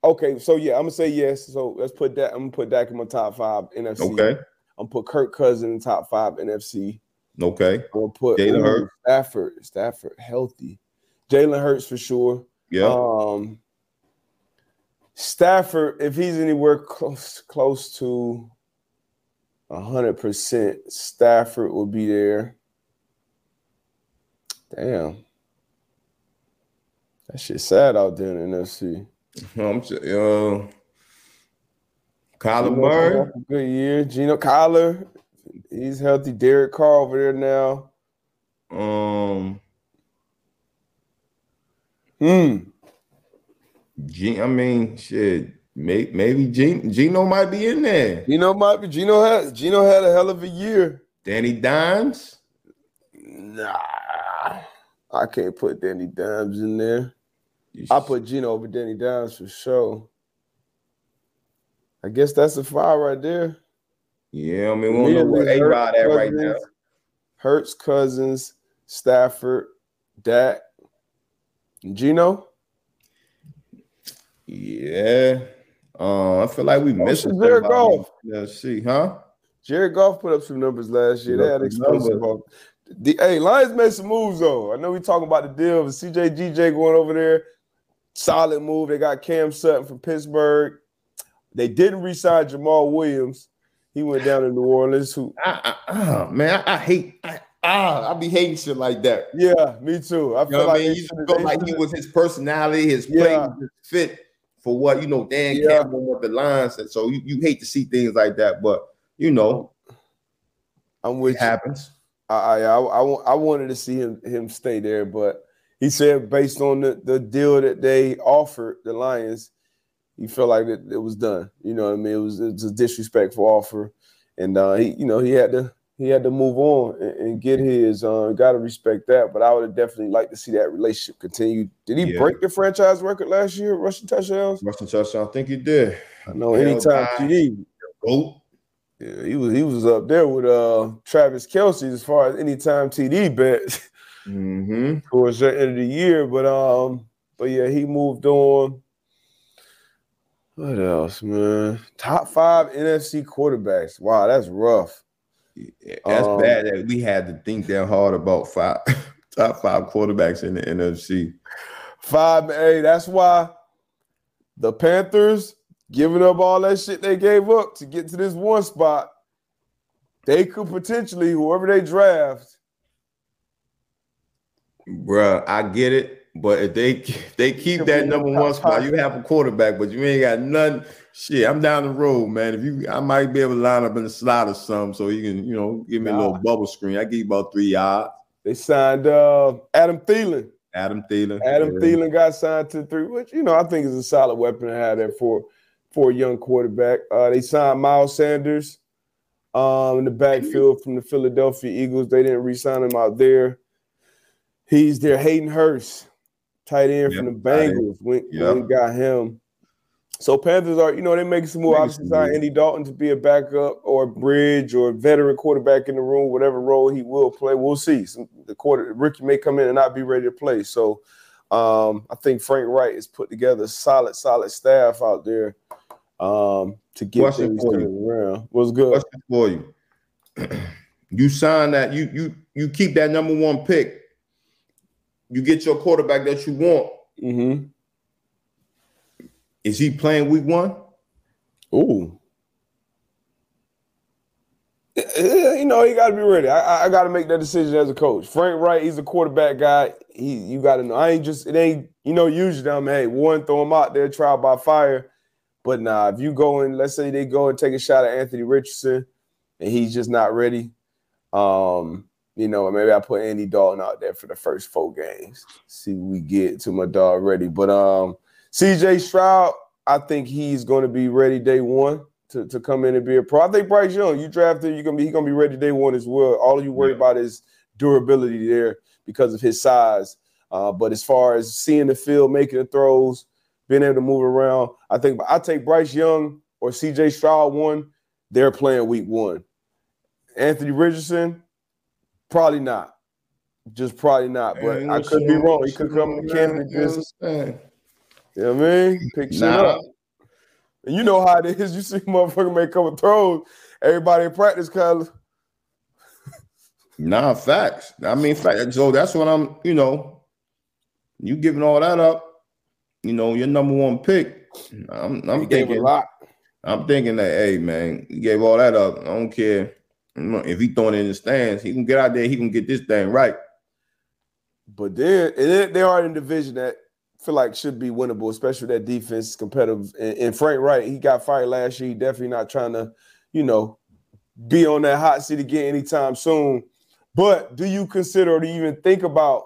Speaker 1: Okay, so yeah, I'm gonna say yes. So let's put that. I'm gonna put Dak in my top five NFC.
Speaker 2: Okay.
Speaker 1: I'm gonna put Kirk Cousins in top five NFC.
Speaker 2: Okay. I'm
Speaker 1: gonna put Jalen Hurts. Stafford. Stafford healthy. Jalen Hurts for sure.
Speaker 2: Yeah.
Speaker 1: Um. Stafford, if he's anywhere close close to hundred percent, Stafford will be there. Damn. That shit sad out there in the NFC.
Speaker 2: I'm just, uh, Kyler Murray.
Speaker 1: Good year. Geno Kyler. He's healthy. Derek Carr over there now.
Speaker 2: Um.
Speaker 1: Hmm.
Speaker 2: G- I mean, shit. Maybe, maybe Geno might be in there.
Speaker 1: Geno might be. Geno had Geno had a hell of a year.
Speaker 2: Danny Dimes.
Speaker 1: Nah, I can't put Danny Dimes in there. I put Geno over Danny Dimes for sure. I guess that's a fire right there.
Speaker 2: Yeah, I mean, we don't know where A Rod at right now.
Speaker 1: Hurts, Cousins, Stafford, Dak, Geno.
Speaker 2: Yeah. Uh, I feel like we missed
Speaker 1: Jared Goff.
Speaker 2: See, huh?
Speaker 1: Jared Goff put up some numbers last year. They had explosive. The, hey, Lions made some moves though. I know we talking about the deal with CJ GJ going over there solid move. They got Cam Sutton from Pittsburgh. They didn't resign Jamaal Williams. He went down to New Orleans. Who?
Speaker 2: I, I, uh, man, I, I hate. I, ah, I be hating shit like that.
Speaker 1: Yeah, me too.
Speaker 2: I feel like I mean? you felt like he was his personality, his play, yeah. his fit for what you know. Dan yeah. Campbell what the and so you, you hate to see things like that. But you know,
Speaker 1: I'm with
Speaker 2: it happens.
Speaker 1: I, I I I wanted to see him him stay there, but he said based on the, the deal that they offered the Lions, he felt like it, it was done. You know what I mean? It was, it was a disrespectful offer, and uh, he, you know, he had to he had to move on and, and get his. Uh, Got to respect that. But I would have definitely liked to see that relationship continue. Did he yeah. break the franchise record last year? Rushing touchdowns.
Speaker 2: Rushing touchdowns. I think he did.
Speaker 1: I know. Anytime TD. Oh. Yeah, he was he was up there with uh Travis Kelce as far as anytime TD bet.
Speaker 2: Mm-hmm.
Speaker 1: towards the end of the year, but um, but yeah, he moved on. What else, man? Top five NFC quarterbacks. Wow, that's rough.
Speaker 2: That's um, bad that we had to think that hard about five top five quarterbacks in the NFC.
Speaker 1: Five, hey, that's why the Panthers giving up all that shit they gave up to get to this one spot. They could potentially, whoever they draft.
Speaker 2: Bruh, I get it. But if they if they keep that number one spot, you have a quarterback, but you ain't got none. Shit, I'm down the road, man. If you, I might be able to line up in the slot or something, so you can, you know, give me a little bubble screen. I give you about three yards.
Speaker 1: They signed uh, Adam Thielen.
Speaker 2: Adam Thielen.
Speaker 1: Adam yeah. Thielen got signed to three, which you know I think is a solid weapon to have there for for a young quarterback. Uh, they signed Miles Sanders um, in the backfield from the Philadelphia Eagles. They didn't re-sign him out there. He's there. Hayden Hurst tight end yep. from the Bengals. Went, yep. went got him. So Panthers are, you know, they make some move. options sign Andy Dalton to be a backup or a bridge or a veteran quarterback in the room, whatever role he will play. We'll see. Some, the quarter Ricky may come in and not be ready to play. So um, I think Frank Reich has put together a solid, solid staff out there um, to get Question things turned around. What's good?
Speaker 2: Question for you. you sign that you you you keep that number one pick you get your quarterback that you want.
Speaker 1: Mm-hmm.
Speaker 2: Is he playing week one?
Speaker 1: Ooh. You know, you got to be ready. I, I got to make that decision as a coach. Frank Reich, he's a quarterback guy. He, you got to know. I ain't just it ain't. You know, usually I'm hey one throw him out there, trial by fire. But nah, if you go and let's say they go and take a shot at Anthony Richardson, and he's just not ready. Um, you know, maybe I put Andy Dalton out there for the first four games. See we get to my dog ready. But um CJ Stroud, I think he's going to be ready day one to, to come in and be a pro. I think Bryce Young, you drafted, you're gonna be he's gonna be ready day one as well. All you worry yeah. about is durability there because of his size. Uh, but as far as seeing the field, making the throws, being able to move around, I think I take Bryce Young or CJ Stroud one. They're playing week one. Anthony Richardson, Probably not. Just probably not. But I could be wrong. He could come to just, you know what I mean? Pick shit nah. up. And you know how it is. You see motherfucker make a couple throws. Everybody in practice kind of.
Speaker 2: Nah, facts. I mean, fact. So that's what I'm, you know, you giving all that up, you know, your number one pick. I'm, I'm thinking a lot. I'm thinking that, hey, man, you gave all that up. I don't care if he throwing it in the stands, he can get out there. He can get this thing right.
Speaker 1: But then, and then they are in a division that feel like should be winnable, especially that defense competitive. And, and Frank Reich, he got fired last year. He definitely not trying to, you know, be on that hot seat again anytime soon. But do you consider or do you even think about,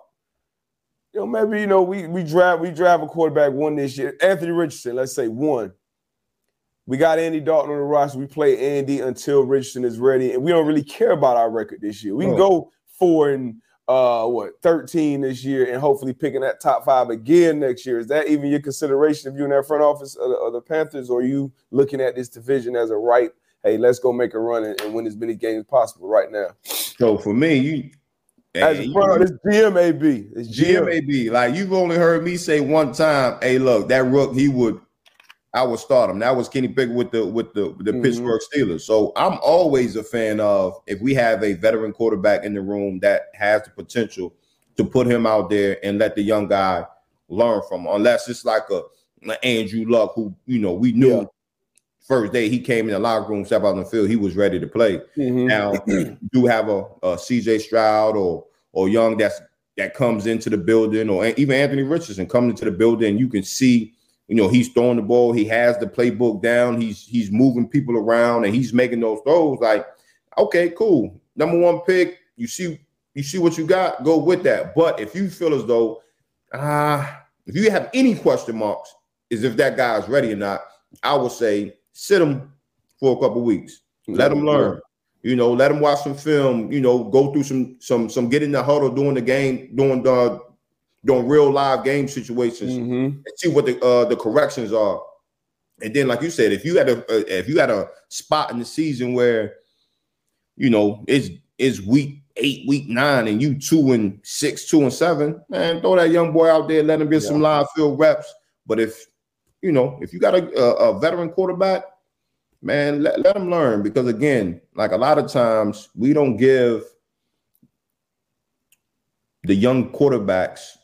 Speaker 1: you know, maybe you know we we drive we drive a quarterback one this year, Anthony Richardson, let's say one. We got Andy Dalton on the roster. We play Andy until Richardson is ready, and we don't really care about our record this year. We can go four and uh what 13 this year and hopefully picking that top five again next year. Is that even your consideration if you're in that front office of the, of the Panthers, or are you looking at this division as a right? Hey, let's go make a run and, and win as many games as possible right now.
Speaker 2: So for me, you
Speaker 1: as a front, it's GMAB. It's
Speaker 2: GMAB. Like you've only heard me say one time, hey, look, that rook, he would I would start him. That was Kenny Pickett with the with the the mm-hmm. Pittsburgh Steelers. So I'm always a fan of if we have a veteran quarterback in the room that has the potential to put him out there and let the young guy learn from. Him. Unless it's like a, a Andrew Luck, who you know we knew yeah. first day he came in the locker room, step out on the field, he was ready to play. Mm-hmm. Now do have a, a CJ Stroud or or Young that's that comes into the building, or even Anthony Richardson coming into the building, you can see you know, he's throwing the ball. He has the playbook down. He's he's moving people around and he's making those throws. Like, okay, cool. Number one pick. You see, you see what you got. Go with that. But if you feel as though, ah, uh, if you have any question marks, is if that guy's ready or not. I would say sit him for a couple weeks. Let him learn. You know, let him watch some film. You know, go through some some some get in the huddle doing the game, doing the doing real live game situations, mm-hmm. and see what the uh, the corrections are. And then, like you said, if you had a uh, if you had a spot in the season where you know it's it's week eight, week nine, and you two and six, two and seven, man, throw that young boy out there, let him get yeah. some live field reps. But if you know, if you got a, a, a veteran quarterback, man, let, let him learn because again, like a lot of times we don't give the young quarterbacks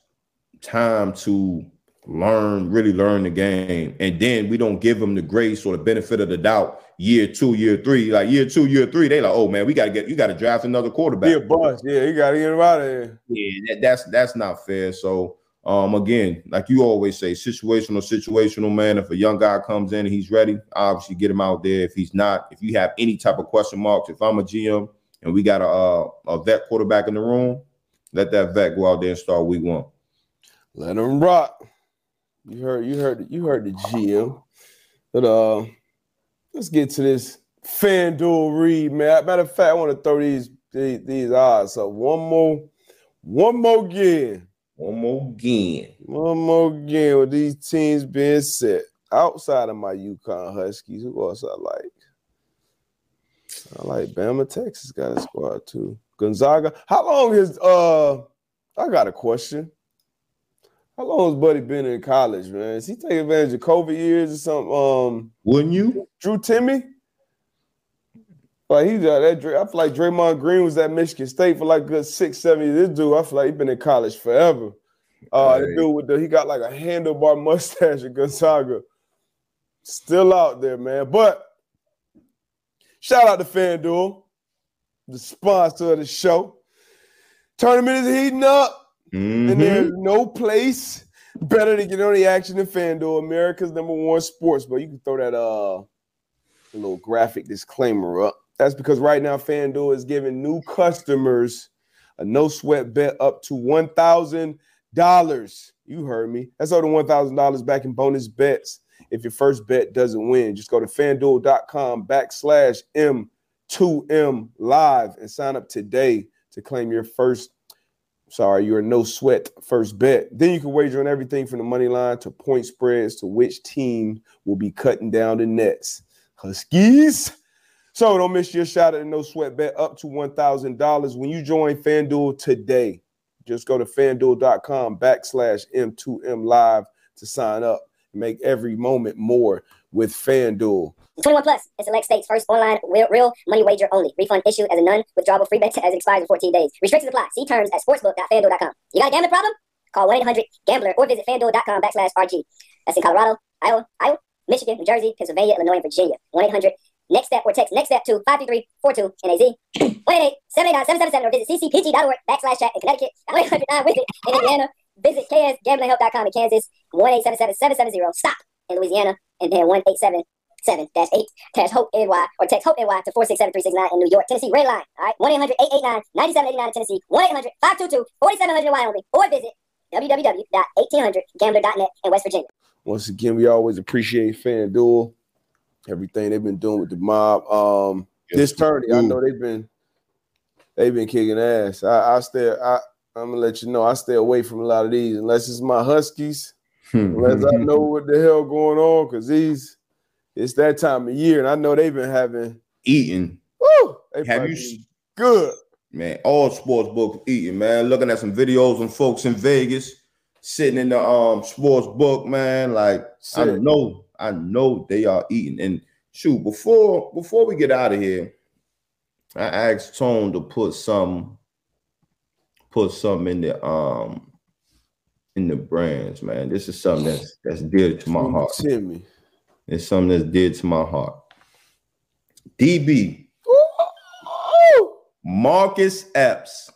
Speaker 2: time to learn, really learn the game. And then we don't give them the grace or the benefit of the doubt year two, year three. Like year two, year three, they like, oh man, we gotta get you gotta draft another quarterback.
Speaker 1: Be a bust. Yeah, you gotta get him out of here.
Speaker 2: Yeah, that, that's that's not fair. So um, again, like you always say, situational, situational, man. If a young guy comes in and he's ready, obviously get him out there. If he's not, if you have any type of question marks, if I'm a GM and we got a, a, a vet quarterback in the room, let that vet go out there and start week one.
Speaker 1: Let them rock. You heard, you heard, you heard the GM. But uh, let's get to this FanDuel read, man. Matter of fact, I want to throw these these, these odds up one more, one more again.
Speaker 2: One more again.
Speaker 1: One more again with these teams being set. Outside of my UConn Huskies, who else I like? I like Bama, Texas got a squad too. Gonzaga. How long is uh I got a question. How long has Buddy been in college, man? Is he taking advantage of COVID years or something? Um
Speaker 2: wouldn't you?
Speaker 1: Drew Timme. Like he got that. I feel like Draymond Green was at Michigan State for like good six, seven years. This dude, I feel like he been in college forever. Uh, hey. dude with the he got like a handlebar mustache at Gonzaga. Still out there, man. But shout out to FanDuel, the sponsor of the show. Tournament is heating up, mm-hmm. and there's no place better to get on the action than FanDuel, America's number one sports. But you can throw that uh little graphic disclaimer up. That's because right now FanDuel is giving new customers a no sweat bet up to $1,000. You heard me. That's over $1,000 back in bonus bets if your first bet doesn't win. Just go to fanduel.com backslash M2M live and sign up today to claim your first, sorry, your no sweat first bet. Then you can wager on everything from the money line to point spreads to which team will be cutting down the nets. Huskies so don't miss your shot at a no sweat bet up to $1,000 when you join FanDuel today. Just go to fanduel.com backslash M2M live to sign up and make every moment more with FanDuel.
Speaker 3: 21 plus plus in select states first online real, real money wager only. Refund issued as a non withdrawable free bet as it expires in 14 days. Restrictions apply. See terms at sportsbook.fanduel.com. You got a gambling problem? Call 1 800 Gambler or visit fanduel.com backslash RG. That's in Colorado, Iowa, Iowa, Michigan, New Jersey, Pennsylvania, Illinois, and Virginia. 1 800 Next Step or text Next Step to 53342 NAZ. 188 789 or visit ccpg.org backslash chat in Connecticut. 800 with it in Indiana. Visit ksgamblinghelp.com in Kansas. 1 877 770 stop in Louisiana. And then 187 7-8-HOPE-NY or text HOPE-NY to four six seven three six nine in New York, Tennessee, red line. All right, 1-800-889-9789 in Tennessee, 1-800-522-4700 in Wyoming, or visit www.1800gambler.net in West Virginia.
Speaker 1: Once again, we always appreciate FanDuel, everything they've been doing with the mob. Um, yes, this tourney, I know they've been they've been kicking ass. I, I stay, I, I'm gonna let you know, I stay away from a lot of these unless it's my Huskies, hmm. unless I know what the hell going on, because these it's that time of year, and I know they've been having
Speaker 2: eating.
Speaker 1: Woo! Have you good?
Speaker 2: Man, all sports book eating, man. Looking at some videos on folks in Vegas sitting in the um sports book, man. Like Sick. I know I know they are eating. And shoot, before before we get out of here, I asked Tone to put some put some in the um in the brands, man. This is something that's that's dear to my heart.
Speaker 1: Timmy.
Speaker 2: It's something that's dear to my heart. DB Marcus Epps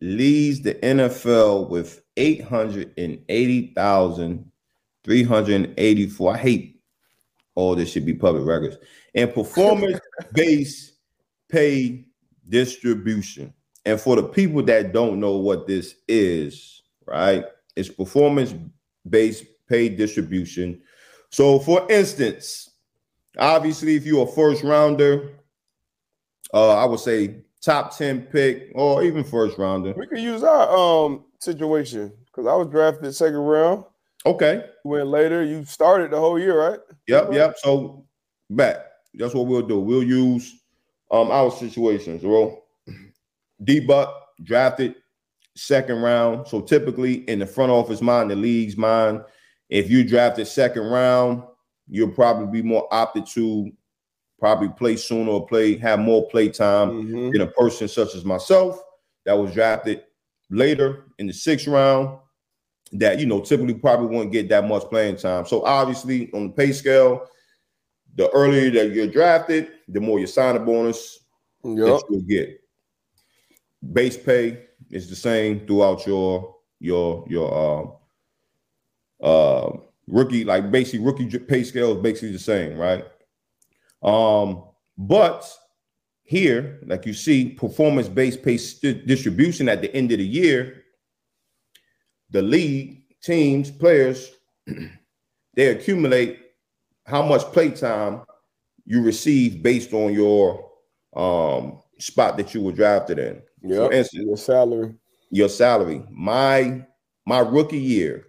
Speaker 2: leads the NFL with 880,000 384. I hate all this should be public records. And performance-based pay distribution. And for the people that don't know what this is, right? It's performance-based pay distribution. So, for instance, obviously, if you're a first rounder, uh, I would say top 10 pick or even first rounder.
Speaker 1: We could use our um situation because I was drafted second round.
Speaker 2: Okay.
Speaker 1: went later. You started the whole year, right?
Speaker 2: Yep, yep. So back. That's what we'll do. We'll use um our situations. bro. D Butt drafted second round. So typically in the front office mind, the league's mind, if you draft drafted second round, you'll probably be more opted to probably play sooner or play have more play time mm-hmm. than a person such as myself that was drafted later in the sixth round that you know typically probably won't get that much playing time. So obviously on the pay scale, the earlier that you're drafted, the more your signing bonus yep. that you'll get. Base pay is the same throughout your your your uh, uh rookie like basically rookie pay scale is basically the same, right? Um, but here, like you see, performance based pay st- distribution at the end of the year, the league teams players they accumulate how much playtime you receive based on your um spot that you were drafted in.
Speaker 1: Yeah, your salary.
Speaker 2: Your salary. My my rookie year,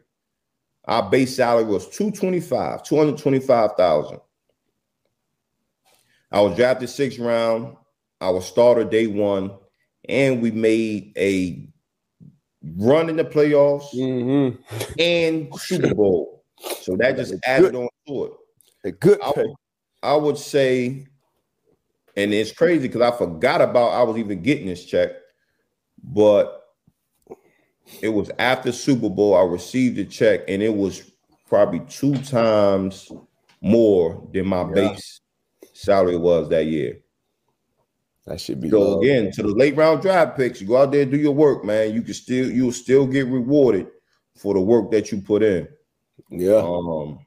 Speaker 2: our base salary was 225, 225,000. I was drafted sixth round. I was starter day one, and we made a run in the playoffs
Speaker 1: mm-hmm.
Speaker 2: and Super Bowl. So that just added on to it.
Speaker 1: A good
Speaker 2: I, I would say, and it's crazy because I forgot about I was even getting this check, but it was after Super Bowl. I received a check, and it was probably two times more than my yeah. base salary was that year.
Speaker 1: That should be
Speaker 2: so again to the late round draft picks. You go out there do your work, man. You can still you'll still get rewarded for the work that you put in.
Speaker 1: Yeah. Um,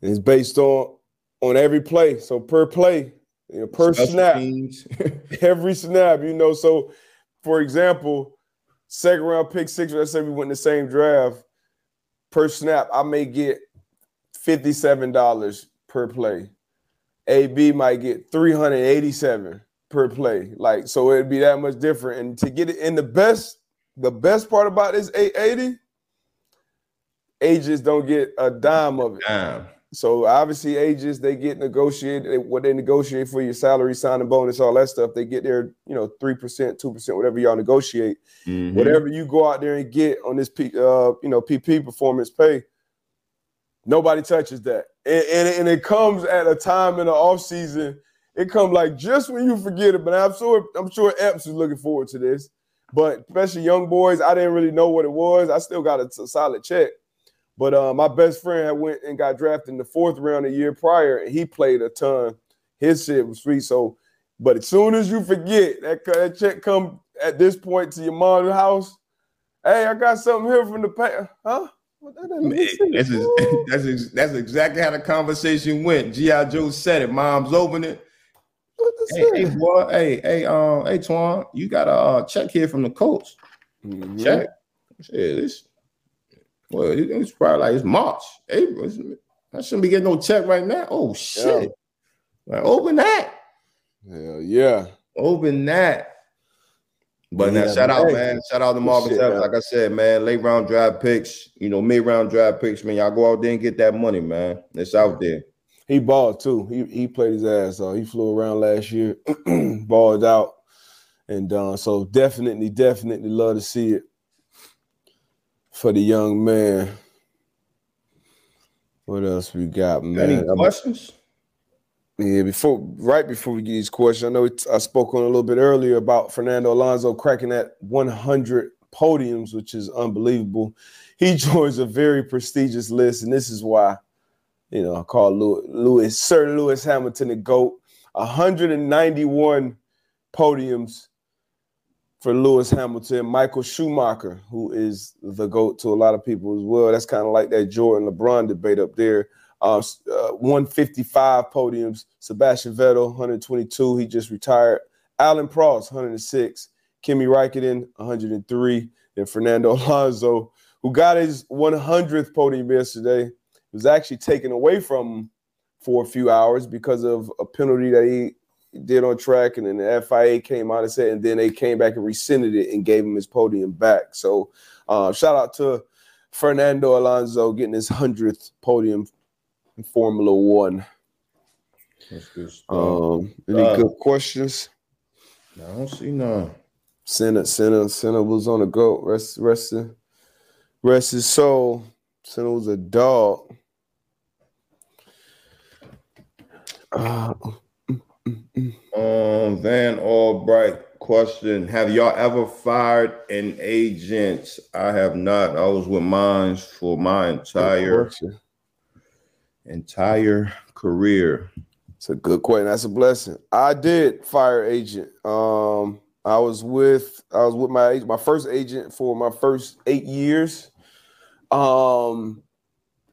Speaker 1: it's based on on every play. So per play, you know, per snap, every snap, you know. So for example, second round pick six, let's say we went in the same draft, per snap, I may get $57 per play. AB might get 387 per play. Like, so it'd be that much different. And to get it in the best, the best part about this 880, agents don't get a dime of it.
Speaker 2: Damn.
Speaker 1: So obviously, agents they get negotiated what they negotiate for your salary, signing bonus, all that stuff. They get their you know three percent, two percent, whatever y'all negotiate. Mm-hmm. Whatever you go out there and get on this P, uh, you know PP performance pay, nobody touches that, and, and, and it comes at a time in the off season. It comes like just when you forget it. But I'm sure I'm sure Epps is looking forward to this. But especially young boys, I didn't really know what it was. I still got a, a solid check. But uh, my best friend had went and got drafted in the fourth round a year prior, and he played a ton. His shit was free. So, but as soon as you forget that, that check come at this point to your mom's house, hey, I got something here from the pay, huh?
Speaker 2: That's, that's, that's exactly how the conversation went. G.I. Joe said it. Mom's opening it. Hey, hey, boy, hey, hey, um, hey, Twan, you got a uh, check here from the coach. Mm-hmm. Check. Shit, this well, it's probably like it's March, April. I shouldn't be getting no check right now. Oh shit! Yeah. Like, open that.
Speaker 1: Hell yeah!
Speaker 2: Open that. But yeah, now, shout out, man. Shout out to Marcus Evans. Like I said, man, late round draft picks, you know, mid round draft picks, man. Y'all go out there and get that money, man. It's out there.
Speaker 1: He balled too. He he played his ass off. He flew around last year, balled out, and uh, so definitely, definitely love to see it for the young man. What else we got, man?
Speaker 2: Any questions?
Speaker 1: Yeah, before right before we get these questions, I know I spoke on a little bit earlier about Fernando Alonso cracking that 100 podiums, which is unbelievable. He joins a very prestigious list, and this is why, you know, I call Lewis, Lewis Sir Lewis Hamilton the GOAT. 191 podiums for Lewis Hamilton, Michael Schumacher, who is the GOAT to a lot of people as well. That's kind of like that Jordan LeBron debate up there. Uh, uh, 155 podiums. Sebastian Vettel, 122. He just retired. Alain Prost, 106. Kimi Raikkonen, 103. And Fernando Alonso, who got his 100th podium yesterday, was actually taken away from him for a few hours because of a penalty that he did on track, and then the FIA came out and said, and then they came back and rescinded it and gave him his podium back. So, uh, shout out to Fernando Alonso getting his hundredth podium in Formula One. That's good stuff. Um, any uh, good questions?
Speaker 2: I don't see none.
Speaker 1: Senna, Senna, Senna was on the goat. Rest, rest, rest his soul. Senna was a dog.
Speaker 2: Uh, um, Van Albright question: Have y'all ever fired an agent? I have not. I was with mine for my entire entire career.
Speaker 1: It's a good question. That's a blessing. I did fire agent. Um, I was with I was with my my first agent for my first eight years. Um,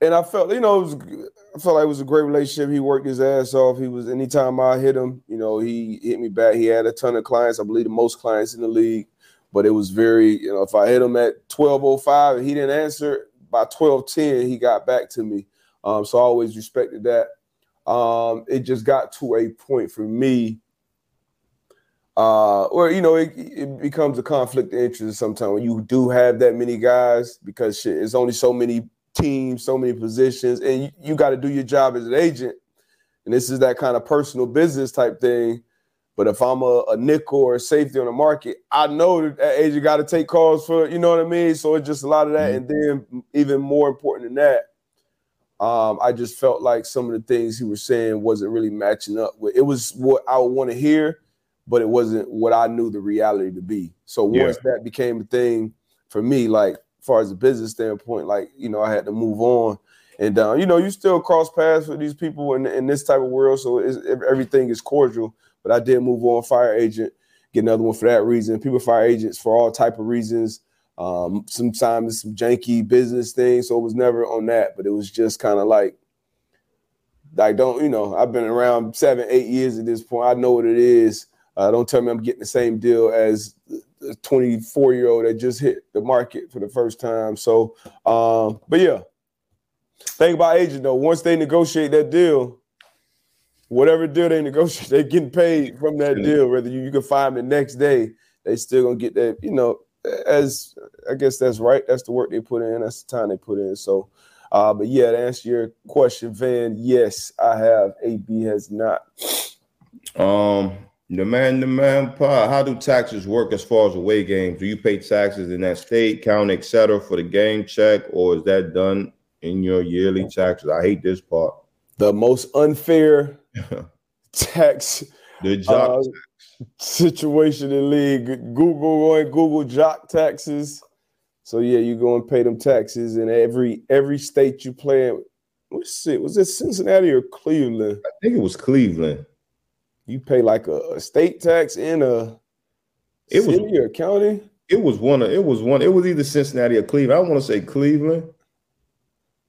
Speaker 1: and I felt, you know, was, I felt like it was a great relationship. He worked his ass off. He was anytime I hit him, you know, he hit me back. He had a ton of clients. I believe the most clients in the league. But it was very, you know, if I hit him at 1205 and he didn't answer, by 1210, he got back to me. Um, so I always respected that. Um, it just got to a point for me uh, where you know it, it, becomes a conflict of interest sometimes when you do have that many guys because shit, it's only so many teams, so many positions, and you, you got to do your job as an agent. And this is that kind of personal business type thing. But if I'm a, a nickel or a safety on the market, I know that, agent got to take calls for, you know what I mean? So it's just a lot of that. Mm-hmm. And then even more important than that, um, I just felt like some of the things he was saying wasn't really matching up with it was what I would want to hear, but it wasn't what I knew the reality to be. So once yeah. that became a thing for me, like far as a business standpoint, like you know, I had to move on. And uh, you know, you still cross paths with these people in, in this type of world, so everything is cordial. But I did move on, fire agent, get another one for that reason. People fire agents for all type of reasons. Um, sometimes some janky business things, so it was never on that. But it was just kind of like, I don't, you know, I've been around seven, eight years at this point. I know what it is. Uh, don't tell me I'm getting the same deal as 24 year old that just hit the market for the first time. So, um, but yeah, think about agent though. Once they negotiate that deal, whatever deal they negotiate, they're getting paid from that deal. Whether you, you can find them the next day, they still gonna get that. You know, as I guess that's right. That's the work they put in. That's the time they put in. So, uh, but yeah, to answer your question, Van, yes, I have. AB has not.
Speaker 2: Um, the man, the man, pa, how do taxes work as far as away games? Do you pay taxes in that state, county, etc., for the game check, or is that done in your yearly taxes? I hate this part.
Speaker 1: The most unfair tax,
Speaker 2: the jock uh,
Speaker 1: tax. situation in league. Google going Google jock taxes. So yeah, you go and pay them taxes in every every state you play in. What's it? Was it Cincinnati or Cleveland?
Speaker 2: I think it was Cleveland
Speaker 1: you pay like a, a state tax in a it city was, or county.
Speaker 2: It was one of it was one. It was either Cincinnati or Cleveland. I want to say Cleveland,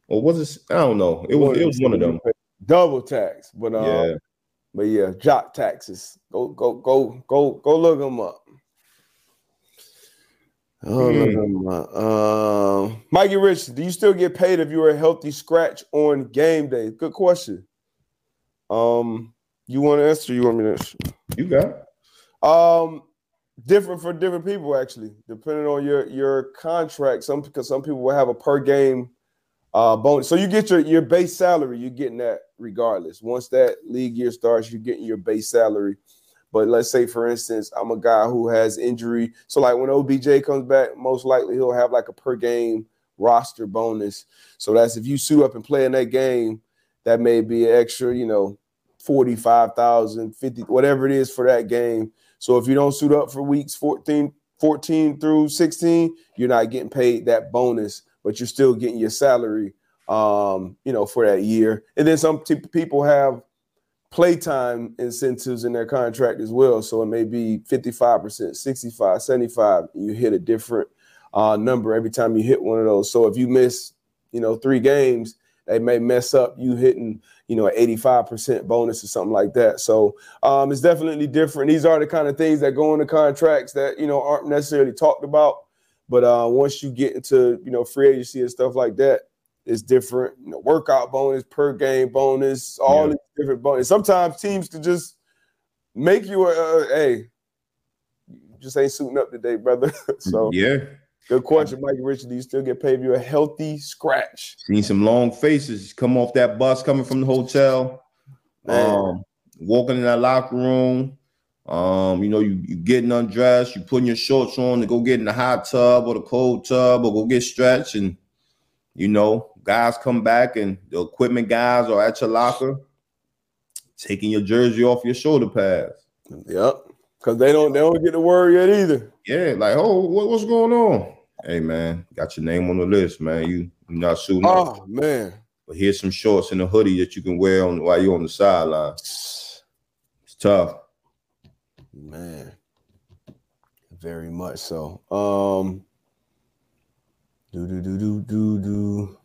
Speaker 2: or was it? I don't know. It was it was one of them.
Speaker 1: Double tax, but um, yeah, but yeah, jock taxes. Go go go go go look them up. Oh, mm. uh, Mikey Rich, do you still get paid if you're a healthy scratch on game day? Good question. Um, you want to answer? you want me to answer?
Speaker 2: You got.
Speaker 1: Um, different for different people actually, depending on your your contract. Some because some people will have a per game uh bonus. So you get your your base salary. You're getting that regardless. Once that league year starts, you're getting your base salary. But let's say, for instance, I'm a guy who has injury. So like when OBJ comes back, most likely he'll have like a per game roster bonus. So that's if you suit up and play in that game, that may be an extra, you know, 45,000, 50, whatever it is for that game. So if you don't suit up for weeks 14, 14 through 16, you're not getting paid that bonus, but you're still getting your salary, um, you know, for that year. And then some t- people have playtime incentives in their contract as well. So it may be 55%, 65, 75. You hit a different uh, number every time you hit one of those. So if you miss, you know, three games, they may mess up you hitting you know, an 85% bonus or something like that. So um, it's definitely different. These are the kind of things that go into contracts that, you know, aren't necessarily talked about. But uh, once you get into you know free agency and stuff like that, it's different. You know, workout bonus, per game bonus, all yeah. these different bonus. Sometimes teams can just make you a, a hey, just ain't suiting up today, brother. so
Speaker 2: yeah.
Speaker 1: Good question, Mike Richard. Do you still get paid if you're a healthy scratch?
Speaker 2: Seen some long faces come off that bus coming from the hotel. Um, walking in that locker room. Um, you know, you you getting undressed, you putting your shorts on to go get in the hot tub or the cold tub or go get stretched, and you know, guys come back and the equipment guys are at your locker, taking your jersey off your shoulder pads.
Speaker 1: Yep. Cause they don't they don't get the word yet either.
Speaker 2: Yeah, like oh, what, what's going on? Hey man, got your name on the list, man. You you not shooting.
Speaker 1: Oh up. man.
Speaker 2: But here's some shorts and a hoodie that you can wear on while you're on the sideline. It's tough.
Speaker 1: Man. Very much so. Um do do do do do do.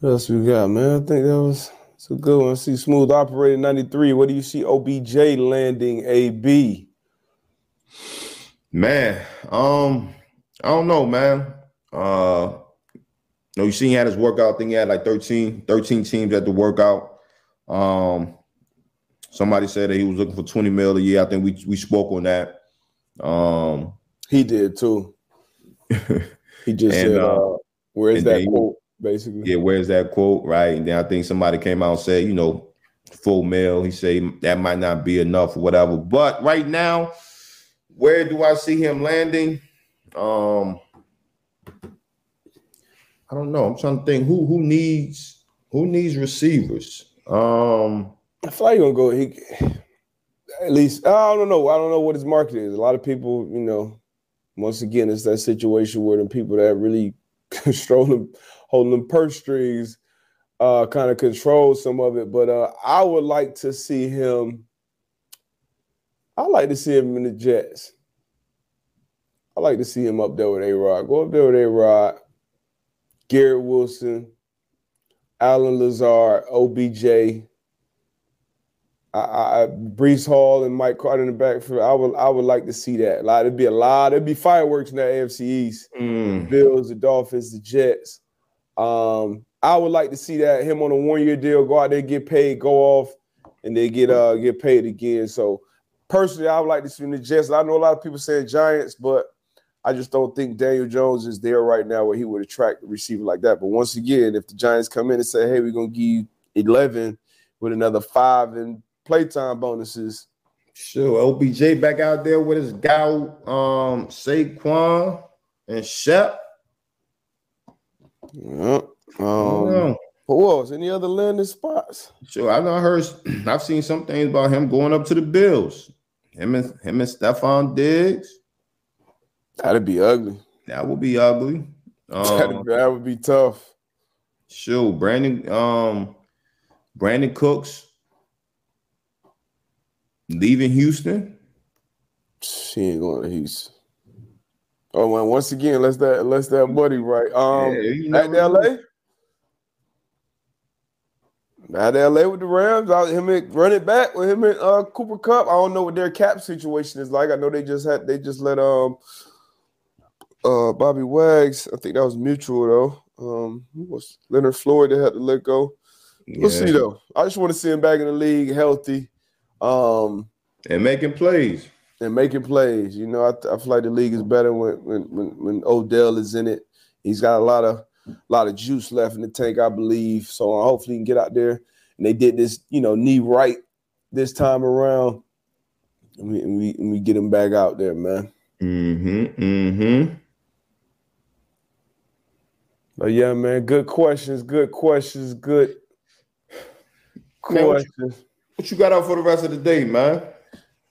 Speaker 1: What else we got, man? I think that was it's a good one. See smooth operating 93. What do you see OBJ landing AB?
Speaker 2: Man, um, I don't know, man. Uh no, you see he had his workout thing. He had like 13, 13 teams at the workout. Um somebody said that he was looking for 20 mil a year. I think we we spoke on that. Um
Speaker 1: he did too. he just and, said, uh, uh, where's that quote? Basically.
Speaker 2: Yeah, where's that quote? Right. And then I think somebody came out and said, you know, full mail. He said that might not be enough or whatever. But right now, where do I see him landing? Um I don't know. I'm trying to think who who needs who needs receivers. Um
Speaker 1: I feel like gonna go he at least I don't know. I don't know what his market is. A lot of people, you know, once again, it's that situation where the people that really control them holding them purse strings, uh, kind of control some of it. But uh, I would like to see him. I like to see him in the Jets. I like to see him up there with A Rod. Go up there with A Rod, Garrett Wilson, Allen Lazard, OBJ. I, I, Breece Hall and Mike Carter in the backfield. I would I would like to see that. Like it'd be a lot. It'd be fireworks in the AFC East. Mm. Bills, the Dolphins, the Jets. Um, I would like to see that him on a one year deal, go out there, get paid, go off, and they get uh get paid again. So personally, I would like to see the Jets. I know a lot of people saying Giants, but I just don't think Daniel Jones is there right now where he would attract a receiver like that. But once again, if the Giants come in and say, "Hey, we're gonna give you 11 with another five and playtime bonuses,"
Speaker 2: sure. OBJ back out there with his guy, um, Saquon and Shep.
Speaker 1: Yeah. Um, who else? Any other landing spots?
Speaker 2: Sure. I've not heard. I've seen some things about him going up to the Bills. Him and him and Stefon Diggs.
Speaker 1: That'd be ugly.
Speaker 2: That would be ugly.
Speaker 1: Um, that would be tough.
Speaker 2: Sure, Brandon. Um, Brandin Cooks leaving Houston.
Speaker 1: She ain't going to Houston. Oh, well, once again, let's that let's that buddy right. Um, yeah, at LA. At LA with the Rams, out him and run it back with him and uh, Cooper Kupp. I don't know what their cap situation is like. I know they just had they just let um uh Bobby Wags. I think that was mutual though. Um, was Leonard Floyd they had to let go. We'll see though. I just want to see him back in the league, healthy, um,
Speaker 2: and making plays
Speaker 1: and making plays. You know, I, I feel like the league is better when, when when when Odell is in it. He's got a lot of a lot of juice left in the tank, I believe. So uh, hopefully he can get out there. And they did this, you know, knee right this time around. And we and we, and we get him back out there, man.
Speaker 2: Mm-hmm. Mm-hmm.
Speaker 1: But yeah, man, good questions, good questions, good questions.
Speaker 2: Man, what, you, what you got out for the rest of the day, man?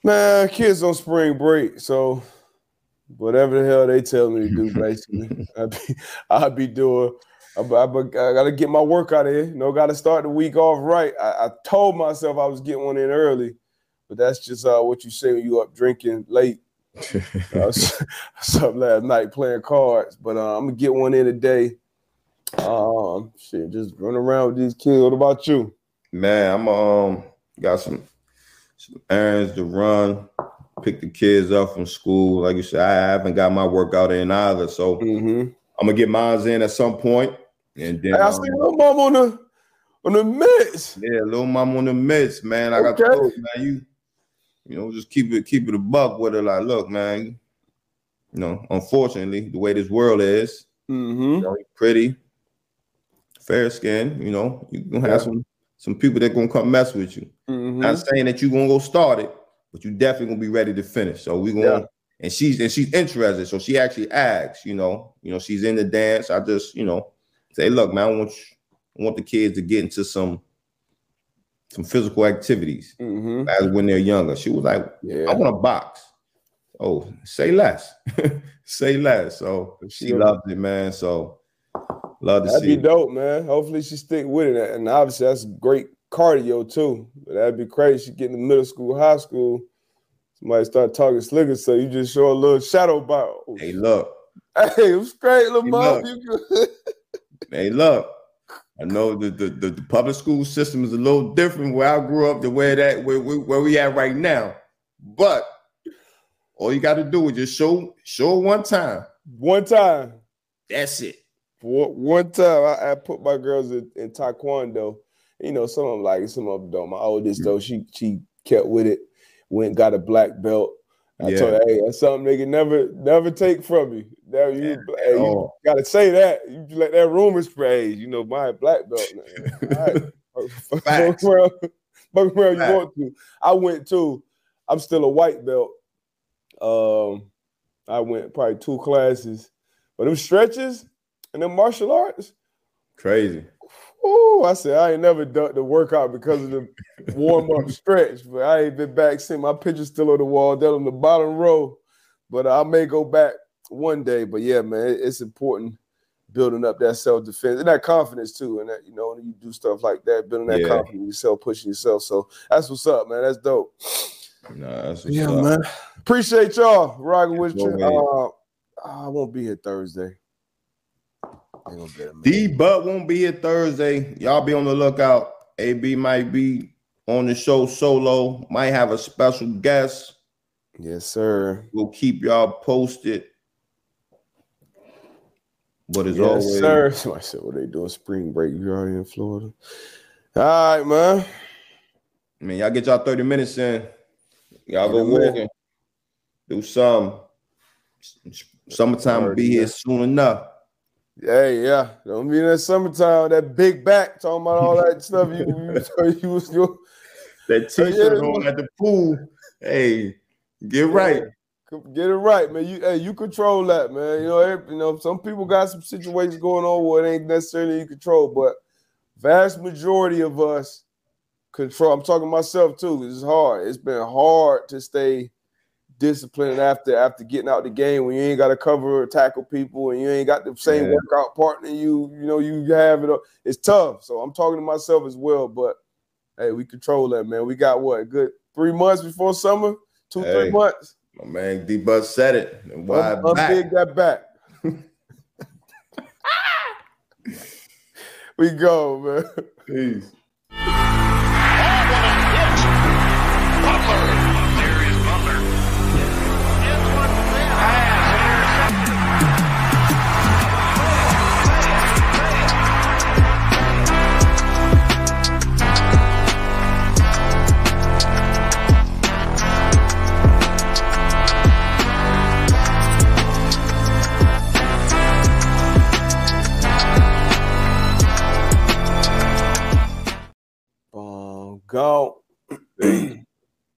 Speaker 1: Man, kids on spring break, so whatever the hell they tell me to do, basically, I be I be doing. I, I, I got to get my work out of here. You know, got to start the week off right. I, I, told myself I was getting one in early, but that's just uh, what you say when you up drinking late. uh, up last night playing cards, but uh, I'm gonna get one in today. Um, shit, just run around with these kids. What about you?
Speaker 2: Man, I'm um got some errands to run. pick the kids up from school. Like you said, I haven't got my workout in either, so mm-hmm. I'm gonna get mine in at some point. And then
Speaker 1: I um, see little mom on the on the mitts.
Speaker 2: Yeah, little mom on the mitts, man. I got okay. to man. You, you know, just keep it keep it a buck with her. Like, look, man. You know, unfortunately, the way this world is, mm-hmm. you know, pretty, fair skin. You know, you gonna have yeah. some some people that gonna come mess with you. Mm-hmm. Not saying that you gonna go start it, but you definitely gonna be ready to finish. So we gonna yeah. and she's and she's interested. So she actually asks, you know, you know, she's in the dance. I just, you know, say, look, man, I want you, I want the kids to get into some some physical activities mm-hmm. as when they're younger. She was like, yeah. I want to box. Oh, say less. say less. So she loved it, man. So love to
Speaker 1: that'd
Speaker 2: see.
Speaker 1: That'd be dope, man. Hopefully she stick with it. And obviously that's great cardio too. But that'd be crazy. She get in the middle school, high school. Somebody start talking slicker, so you just show a little shadow bow.
Speaker 2: Hey, look.
Speaker 1: Hey, it was great, little hey, mom.
Speaker 2: hey, look. I know the, the, the, the, public school system is a little different where I grew up than where that where, where, where we at right now. But all you got to do is just show show one time.
Speaker 1: One time.
Speaker 2: That's it.
Speaker 1: One time, I, I put my girls in, in, taekwondo. You know, some of them like some of them don't. My oldest though, she she kept with it. Went got a black belt. I yeah. told her, hey, that's something they can never never take from you. Never, you, yeah. hey, you gotta say that. You let that rumor spread. You know, my black belt. All right. Fuck around, fuck around you want to. I went too. I'm still a white belt. Um, I went probably two classes, but them stretches and them martial arts,
Speaker 2: crazy.
Speaker 1: Oh, I said I ain't never done the workout because of the warm up stretch, but I ain't been back since. My picture's still on the wall, down on the bottom row. But I may go back one day. But yeah, man, it's important building up that self defense and that confidence too. And that you know, when you do stuff like that, building that yeah. confidence yourself, pushing yourself. So that's what's up, man. That's dope.
Speaker 2: Nah,
Speaker 1: yeah, up. man. Appreciate y'all rocking with you. Uh, I won't be here Thursday.
Speaker 2: D Butt won't be here Thursday. Y'all be on the lookout. AB might be on the show solo. Might have a special guest.
Speaker 1: Yes, sir.
Speaker 2: We'll keep y'all posted. But as
Speaker 1: yes,
Speaker 2: always,
Speaker 1: sir. So I said, what they doing spring break? You already in Florida? All right, man.
Speaker 2: I mean, y'all get y'all 30 minutes in. Y'all go walking. Do some. Summertime will be here soon enough.
Speaker 1: Hey, yeah. Don't be in that summertime, that big back talking about all that stuff. You, you, you was your
Speaker 2: that t-shirt yeah. on at the pool. Hey, get right.
Speaker 1: Get it right, man. You hey, you control that, man. You know, every, you know, some people got some situations going on where it ain't necessarily you control, but vast majority of us control. I'm talking myself too. It's hard. It's been hard to stay disciplined after after getting out the game when you ain't got to cover tackle people and you ain't got the same yeah. workout partner you you know you have it. Up. It's tough. So I'm talking to myself as well. But hey, we control that, man. We got what good three months before summer, two hey, three months.
Speaker 2: My man D Butt said it. Why
Speaker 1: big that back. we go, man.
Speaker 2: Peace. they